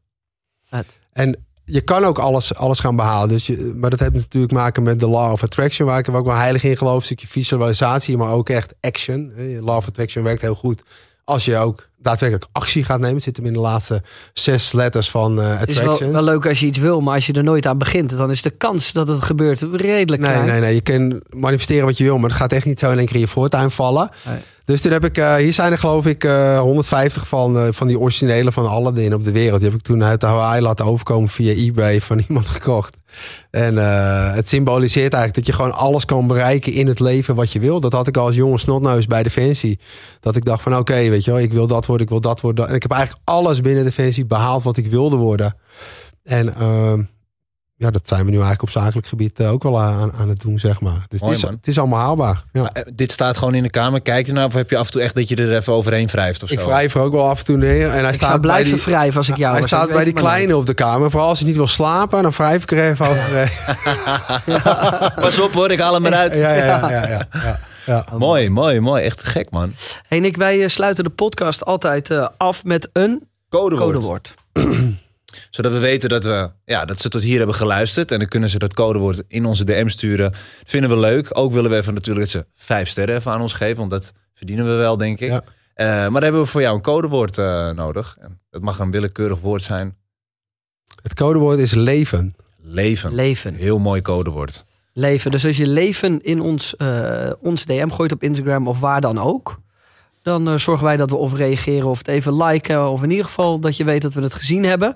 Het. En je kan ook alles, alles gaan behalen. Dus je, maar dat heeft natuurlijk maken met de law of attraction, waar ik ook wel heilig in geloof. Een stukje visualisatie, maar ook echt action. Law of attraction werkt heel goed als je ook daadwerkelijk actie gaat nemen. Het zit hem in de laatste zes letters van uh, attraction. Het is wel, wel, leuk als je iets wil, maar als je er nooit aan begint, dan is de kans dat het gebeurt redelijk nee, klein. Nee, nee, je kan manifesteren wat je wil, maar het gaat echt niet zo in één keer in je voortuin vallen. Nee. Dus toen heb ik, uh, hier zijn er geloof ik uh, 150 van, uh, van die originele van Aladdin op de wereld. Die heb ik toen uit Hawaii laten overkomen via eBay van iemand gekocht. En uh, het symboliseert eigenlijk dat je gewoon alles kan bereiken in het leven wat je wil. Dat had ik al als jonge snotneus bij Defensie. Dat ik dacht van oké, weet je wel, ik wil dat worden, ik wil dat worden. En ik heb eigenlijk alles binnen Defensie behaald wat ik wilde worden. En ja, dat zijn we nu eigenlijk op zakelijk gebied eh, ook wel aan, aan het doen, zeg maar. Dus Mooi, het, is, het is allemaal haalbaar. Ja. Maar, eh, dit staat gewoon in de kamer. Kijk je nou of heb je af en toe echt dat je er even overheen wrijft of zo? Ik wrijf er ook wel af en toe neer. En hij Ik staat zou bij blijven die, wrijven als ik jou hij was. staat Ik bij die kleine op de kamer. Vooral als hij niet wil slapen, dan wrijf ik er even overheen. Pas op hoor, ik haal hem eruit. Ja, ja, ja. ja, ja, ja, ja. Mooi, mooi, mooi. Echt gek man. Hey Nick, wij eh, sluiten de podcast altijd af met een Codewoord. codewoord. Zodat we weten dat, we, ja, dat ze tot hier hebben geluisterd. En dan kunnen ze dat codewoord in onze DM sturen. Dat vinden we leuk. Ook willen we even natuurlijk dat ze vijf sterren even aan ons geven. Want dat verdienen we wel, denk ik. Ja. Eh, maar dan hebben we voor jou een codewoord eh, nodig. En het mag een willekeurig woord zijn. Het codewoord is leven. Leven. Leven. Heel mooi codewoord. Leven. Dus als je leven in ons, eh, ons DM gooit op Instagram of waar dan ook. Dan zorgen wij dat we of reageren of het even liken. Of in ieder geval dat je weet dat we het gezien hebben.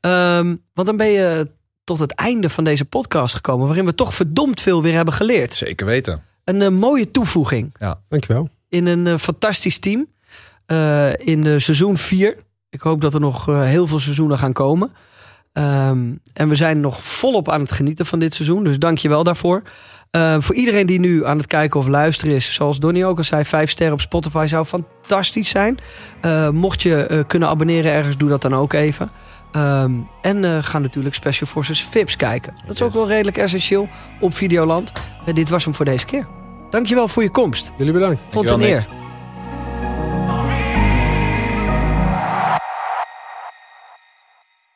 Ehm, want dan ben je tot het einde van deze podcast gekomen. Waarin we toch verdomd veel weer hebben geleerd. Zeker weten. Een eh, mooie toevoeging Dankjewel. in een eh, fantastisch team. eh, in de seizoen 4. Ik hoop dat er nog heel veel seizoenen gaan komen. Ehm, en we zijn nog volop aan het genieten van dit seizoen. Dus dank je wel daarvoor. Eh, voor iedereen die nu aan het kijken of luisteren is, zoals Donnie ook al zei, vijf sterren op Spotify zou fantastisch zijn. Eh, mocht je eh, kunnen abonneren ergens, doe dat dan ook even. Ehm, en eh, ga natuurlijk Special Forces Vips kijken. Dat is ook wel redelijk essentieel op Videoland. Eh, dit was hem voor deze keer. Dankjewel voor je komst. Jullie bedankt. Vond een eer.